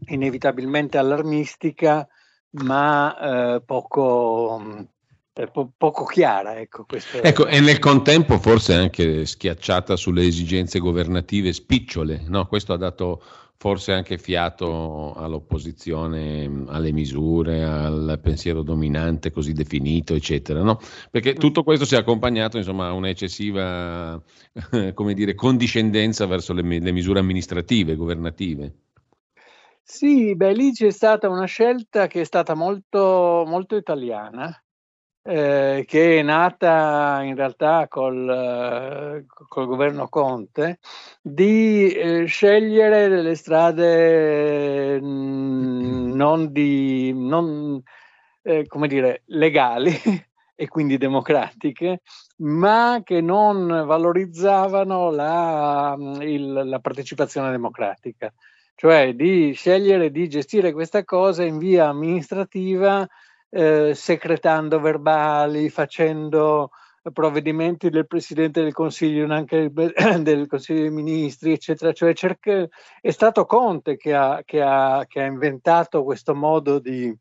S4: inevitabilmente allarmistica, ma eh, poco, mh, eh, po- poco chiara. Ecco,
S3: ecco, e nel contempo forse anche schiacciata sulle esigenze governative spicciole. No? Questo ha dato forse anche fiato all'opposizione, alle misure, al pensiero dominante così definito, eccetera, no? Perché mm. tutto questo si è accompagnato, insomma, a un'eccessiva, <laughs> come dire, condiscendenza verso le, le misure amministrative, governative.
S4: Sì, beh, lì c'è stata una scelta che è stata molto, molto italiana, eh, che è nata in realtà col, eh, col governo Conte, di eh, scegliere delle strade mh, mm, non, di, non eh, come dire, legali <laughs> e quindi democratiche, ma che non valorizzavano la, mm, il, la partecipazione democratica, cioè di scegliere di gestire questa cosa in via amministrativa eh, secretando verbali, facendo provvedimenti del Presidente del Consiglio, anche <coughs> del Consiglio dei Ministri, eccetera. Cioè cerca, è stato Conte che ha, che ha, che ha inventato questo modo di,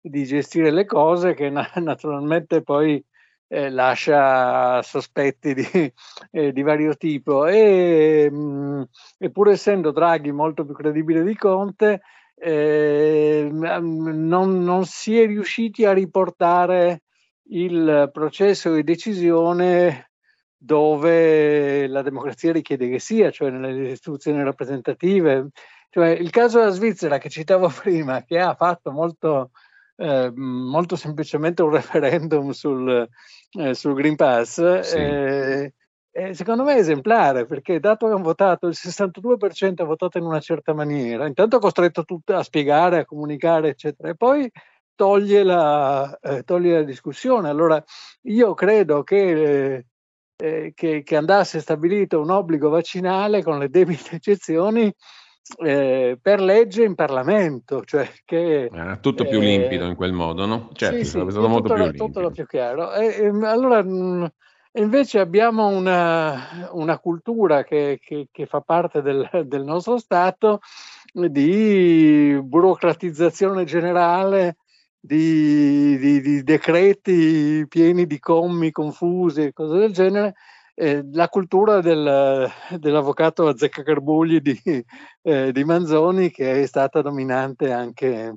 S4: di, gestire le cose che na- <laughs> naturalmente poi eh, lascia sospetti di, <laughs> eh, di vario tipo. E, mh, mm, e pur essendo Draghi molto più credibile di Conte, eh, non, non, si è riusciti a riportare il processo di decisione dove la democrazia richiede che sia, cioè nelle istituzioni rappresentative. Cioè, il caso della Svizzera che citavo <laughs> prima, che ha fatto molto, eh, molto semplicemente un referendum sul, eh, sul Green Pass, sì. Eh, eh, secondo me è esemplare perché dato che hanno votato il 62% ha votato in una certa maniera, intanto ha costretto tutti a spiegare, a comunicare, eccetera, e poi toglie la, eh, toglie la discussione. Allora io credo che, eh, che, che, andasse stabilito un obbligo vaccinale con le debite eccezioni eh, per legge in Parlamento. Cioè che,
S3: Era tutto più limpido in quel modo, no?
S4: Certo, sì, sì, sarebbe stato molto più limpido. Tutto più chiaro. E, allora... Mh, e invece abbiamo una, una cultura che, che, che, fa parte del, del, nostro Stato di burocratizzazione generale di, di, di, decreti pieni di commi confusi e cose del genere, eh, la cultura del, dell'avvocato azzeccagarbugli di, eh, di Manzoni che è stata dominante anche,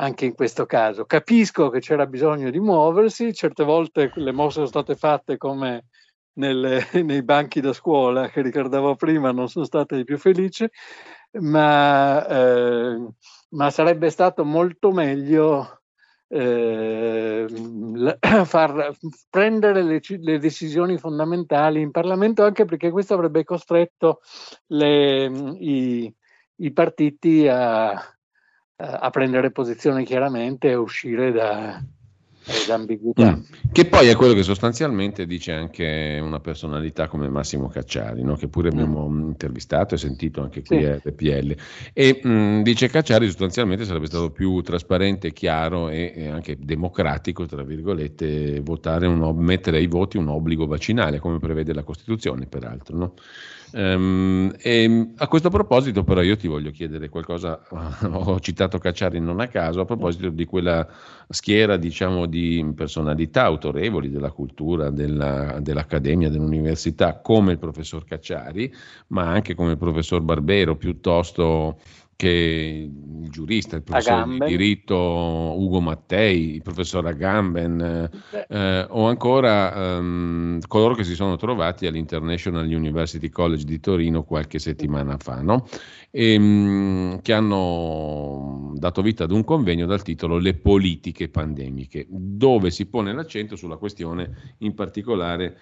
S4: anche in questo caso. Capisco che c'era bisogno di muoversi, certe volte le mosse sono state fatte come nelle, <laughs> nei banchi da scuola che ricordavo prima, non sono state le più felici, ma, eh, ma sarebbe stato molto meglio eh, <clears throat> far prendere le, le, decisioni fondamentali in Parlamento, anche perché questo avrebbe costretto le, i, i, partiti a, a, prendere posizione chiaramente e uscire da, d'ambiguità. Mm.
S3: Che poi è quello che sostanzialmente dice anche una personalità come Massimo Cacciari, no? che pure mm. abbiamo intervistato e sentito anche qui sì. a RPL. E mh, mm, dice Cacciari sostanzialmente sarebbe stato più trasparente, chiaro e, e anche democratico, tra virgolette, votare un, mettere ai voti un obbligo vaccinale, come prevede la Costituzione, peraltro. No? Um, e a questo proposito, però, io ti voglio chiedere qualcosa. <laughs> ho citato Cacciari non a caso, a proposito di quella schiera, diciamo, di personalità autorevoli della cultura, della, dell'accademia, dell'università, come il professor Cacciari, ma anche come il professor Barbero, piuttosto che il giurista, il professore Agamben. di diritto Ugo Mattei, il professor Agamben eh, o ancora ehm, coloro che si sono trovati all'International University College di Torino qualche settimana fa, no? e, ehm, mh, che hanno dato vita ad un convegno dal titolo Le politiche pandemiche, dove si pone l'accento sulla questione in particolare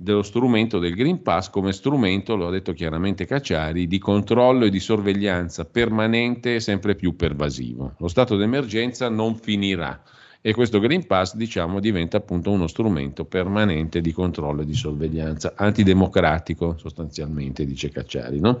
S3: dello strumento del Green Pass come strumento, lo ha detto chiaramente Cacciari, di controllo e di sorveglianza permanente e sempre più pervasivo. Lo stato d'emergenza non finirà e questo Green Pass diciamo, diventa appunto uno strumento permanente di controllo e di sorveglianza, antidemocratico sostanzialmente, dice Cacciari. No?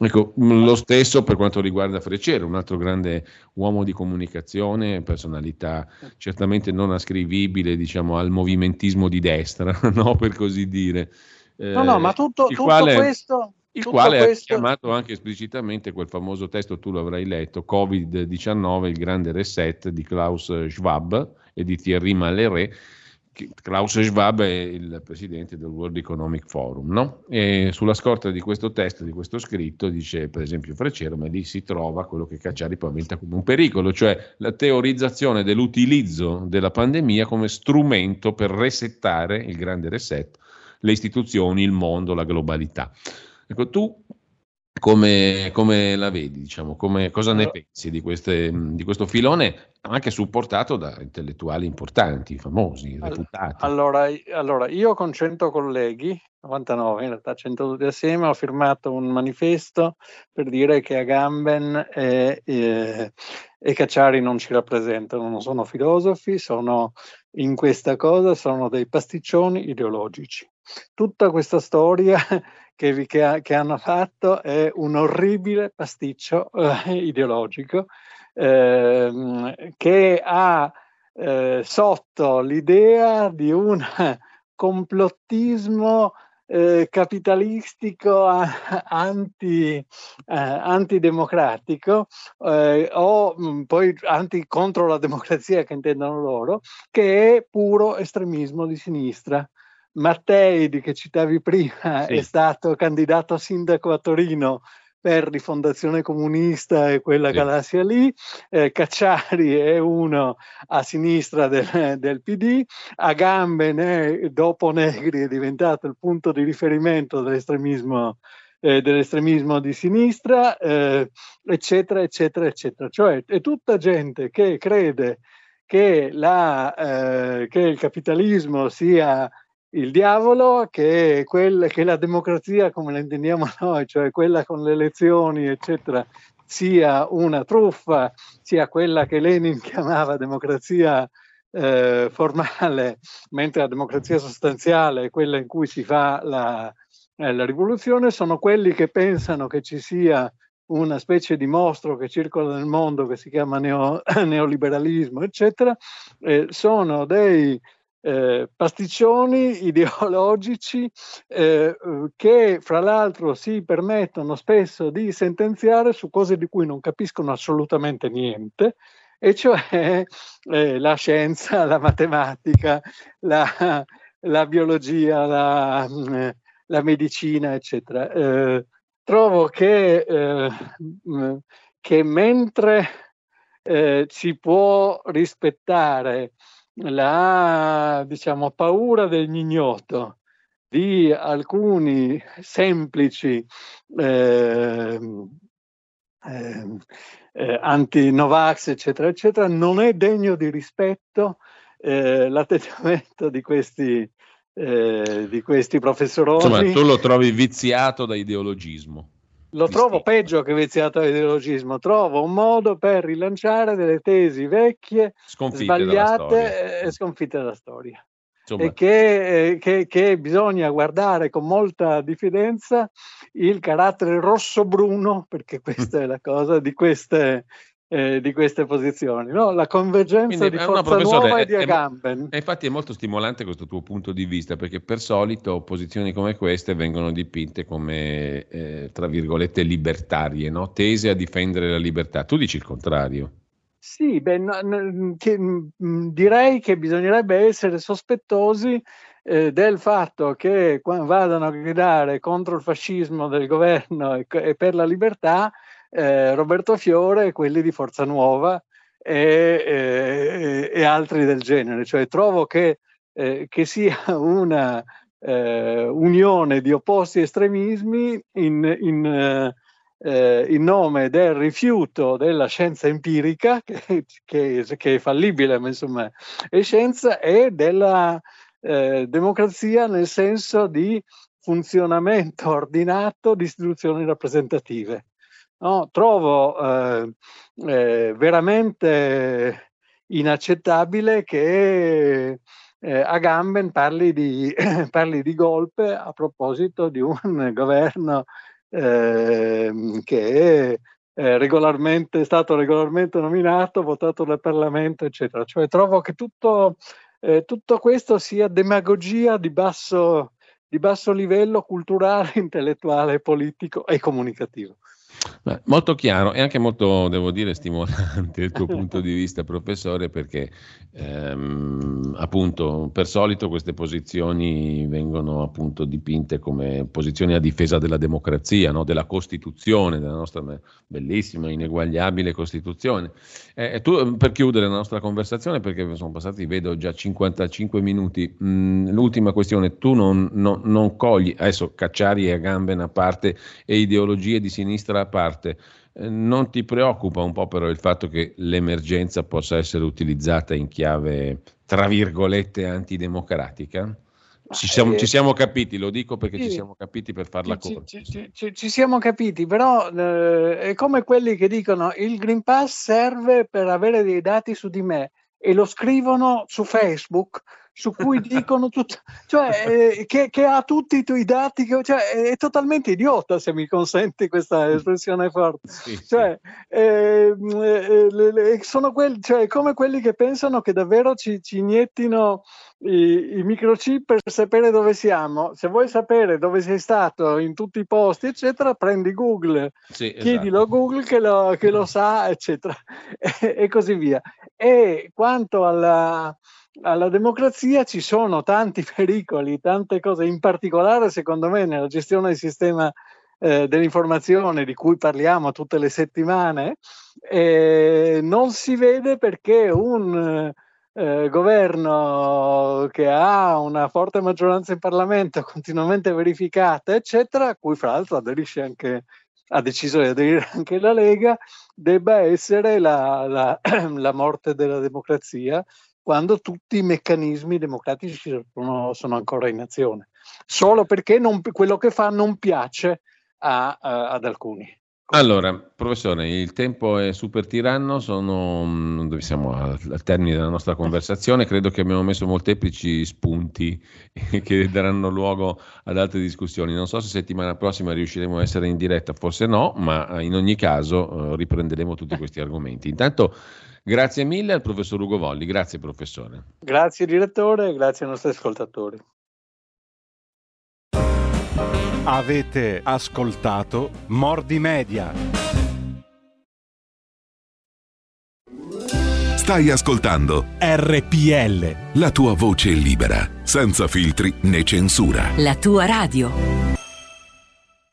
S3: Ecco, mm, lo stesso per quanto riguarda Freccero, un altro grande uomo di comunicazione, personalità certamente non ascrivibile diciamo, al movimentismo di destra, <laughs> no? per così dire.
S4: Eh, no, no, ma tutto, tutto
S3: quale,
S4: questo...
S3: Il quale questo... ha chiamato anche esplicitamente quel famoso testo, tu lo avrai letto, Covid-19, il grande reset di Klaus Schwab e di Thierry Malheré, Klaus Schwab è il presidente del World Economic Forum, no? E sulla scorta di questo testo, di questo scritto, dice per esempio Freccero, ma lì si trova quello che Cacciari paventa come un pericolo, cioè la teorizzazione dell'utilizzo della pandemia come strumento per resettare il grande reset, le istituzioni, il mondo, la globalità. Ecco, tu come, come, la vedi? Diciamo, come, cosa ne pensi di, queste, di, questo filone, anche supportato da intellettuali importanti, famosi, reputati?
S4: Allora, allora, io con 100 colleghi, 99 in realtà 100 tutti assieme, ho firmato un manifesto per dire che Agamben e, e, e Cacciari non ci rappresentano, non sono filosofi, sono in questa cosa, sono dei pasticcioni ideologici. Tutta questa storia <laughs> che, vi, che, che, hanno fatto è un orribile pasticcio eh, ideologico eh, che ha eh, sotto l'idea di un <laughs> complottismo eh, capitalistico anti, eh, antidemocratico eh, o mh, mm, poi anti contro la democrazia che intendono loro, che è puro estremismo di sinistra. Mattei, di che citavi prima, <laughs> sì. è stato candidato sindaco a Torino per Rifondazione Comunista e quella sì. galassia lì, eh, Cacciari è uno a sinistra del, del PD, Agamben è, dopo Negri è diventato il punto di riferimento dell'estremismo, eh, dell'estremismo di sinistra, eh, eccetera, eccetera, eccetera. Cioè è tutta gente che crede che, la, eh, che il capitalismo sia il diavolo che, quel, che la democrazia come la intendiamo <laughs> noi, cioè quella con le elezioni, eccetera, sia una truffa, sia quella che Lenin <laughs> chiamava democrazia eh, formale, mentre la democrazia sostanziale è quella in cui si fa la, eh, la rivoluzione, sono quelli che pensano che ci sia una specie di mostro che circola nel mondo che si chiama neo, <clears throat> neoliberalismo, eccetera, eh, sono dei eh, pasticcioni <laughs> ideologici eh, che fra l'altro si permettono spesso di sentenziare su cose di cui non capiscono assolutamente niente, e cioè <laughs> eh, la scienza, <laughs> la matematica, la, la biologia, la, mm, la, medicina, eccetera. Eh, trovo che, eh, mm, che mentre eh, si può rispettare la diciamo, paura dell'ignoto di alcuni semplici eh, eh, anti-Novax, eccetera, eccetera, non è degno di rispetto eh, l'atteggiamento di questi, eh, di questi professorosi.
S3: Insomma, tu lo trovi viziato da ideologismo.
S4: Lo trovo peggio che viziato dall'ideologismo, trovo un modo per rilanciare delle tesi vecchie, sconfitte sbagliate e sconfitte dalla storia. Insomma. E che, che, che, bisogna guardare con molta diffidenza il carattere rosso-bruno, perché questa è la cosa di queste, eh, di queste posizioni, no? la convergenza Quindi, di Forza Nuova e di Agamben.
S3: È, infatti è molto stimolante questo tuo punto di vista, perché per solito posizioni come queste vengono dipinte come, eh, tra virgolette, libertarie, no? tese a difendere la libertà. Tu dici il contrario.
S4: Sì, beh, no, no, che, mh, direi che bisognerebbe essere sospettosi eh, del fatto che vadano a gridare contro il fascismo del governo e, e per la libertà eh, Roberto Fiore e quelli di Forza Nuova e, e, e altri del genere. Cioè trovo che, eh, che sia una eh, unione di opposti estremismi in, in, eh, eh, in, nome del rifiuto della scienza empirica, <laughs> che, che, che è fallibile, ma insomma è scienza, e della eh, democrazia nel senso di funzionamento ordinato di istituzioni rappresentative. No, trovo eh, eh, veramente inaccettabile che eh, Agamben parli di, <clears throat> parli di golpe a proposito di un <laughs> governo ehm, che è eh, regolarmente, stato regolarmente nominato, votato dal Parlamento, eccetera. Cioè trovo che tutto, eh, tutto questo sia demagogia di basso, di basso livello culturale, <laughs> intellettuale, politico e comunicativo.
S3: Beh, molto chiaro e anche molto, devo dire, stimolante il tuo <laughs> punto di vista, professore, perché ehm, appunto per solito queste posizioni vengono appunto dipinte come posizioni a difesa della democrazia, no? della Costituzione, della nostra bellissima, ineguagliabile Costituzione. Eh, tu, per chiudere la nostra conversazione, perché sono passati, vedo già 55 minuti, mh, mm, l'ultima questione, tu non, non, non cogli, adesso Cacciari e Agamben a parte e ideologie di sinistra parte, eh, non ti preoccupa un po' però il fatto che l'emergenza possa essere utilizzata in chiave, tra virgolette, antidemocratica? Ci siamo, ci siamo, capiti, lo dico perché sì, ci siamo capiti per farla
S4: ci, corta. Ci, ci, ci, siamo capiti, però eh, è come quelli che dicono il Green Pass serve per avere dei dati su di me e lo scrivono su Facebook su cui dicono tutto, cioè eh, che, che, ha tutti i tuoi dati, che, cioè, è, è, totalmente idiota se mi consenti questa espressione forte. Sì, cioè, sì. Eh, eh, le, sono quelli, cioè, come quelli che pensano che davvero ci, ci iniettino i, i, microchip per sapere dove siamo. Se vuoi sapere dove sei stato in tutti i posti, eccetera, prendi Google, sì, chiedilo esatto. a Google che lo, che lo sa, eccetera, <laughs> e, e così via. E quanto alla alla democrazia ci sono tanti <laughs> pericoli, tante cose, in particolare secondo me nella gestione del sistema eh, dell'informazione di cui parliamo tutte le settimane, eh, non si vede perché un eh, governo che ha una forte maggioranza in Parlamento <laughs> continuamente verificata, eccetera, a cui fra l'altro aderisce anche ha deciso di aderire anche la Lega, debba essere la, la, <clears throat> la morte della democrazia quando tutti i meccanismi democratici sono, sono ancora in azione, solo perché non, quello che fa non piace a, a, ad alcuni.
S3: Allora, professore, il tempo è super tiranno, sono, mm, siamo al, al, termine della nostra <laughs> conversazione, credo che abbiamo messo molteplici spunti <laughs> che daranno luogo ad altre discussioni. Non so se settimana prossima riusciremo a essere in diretta, forse no, ma in ogni caso eh, riprenderemo tutti <laughs> questi argomenti. Intanto, grazie mille al professor Ugo Volli, grazie professore.
S4: Grazie direttore, grazie ai nostri ascoltatori.
S1: Avete ascoltato Mordi Media.
S6: Stai ascoltando
S1: RPL.
S6: La tua voce libera, senza filtri né censura.
S7: La tua radio.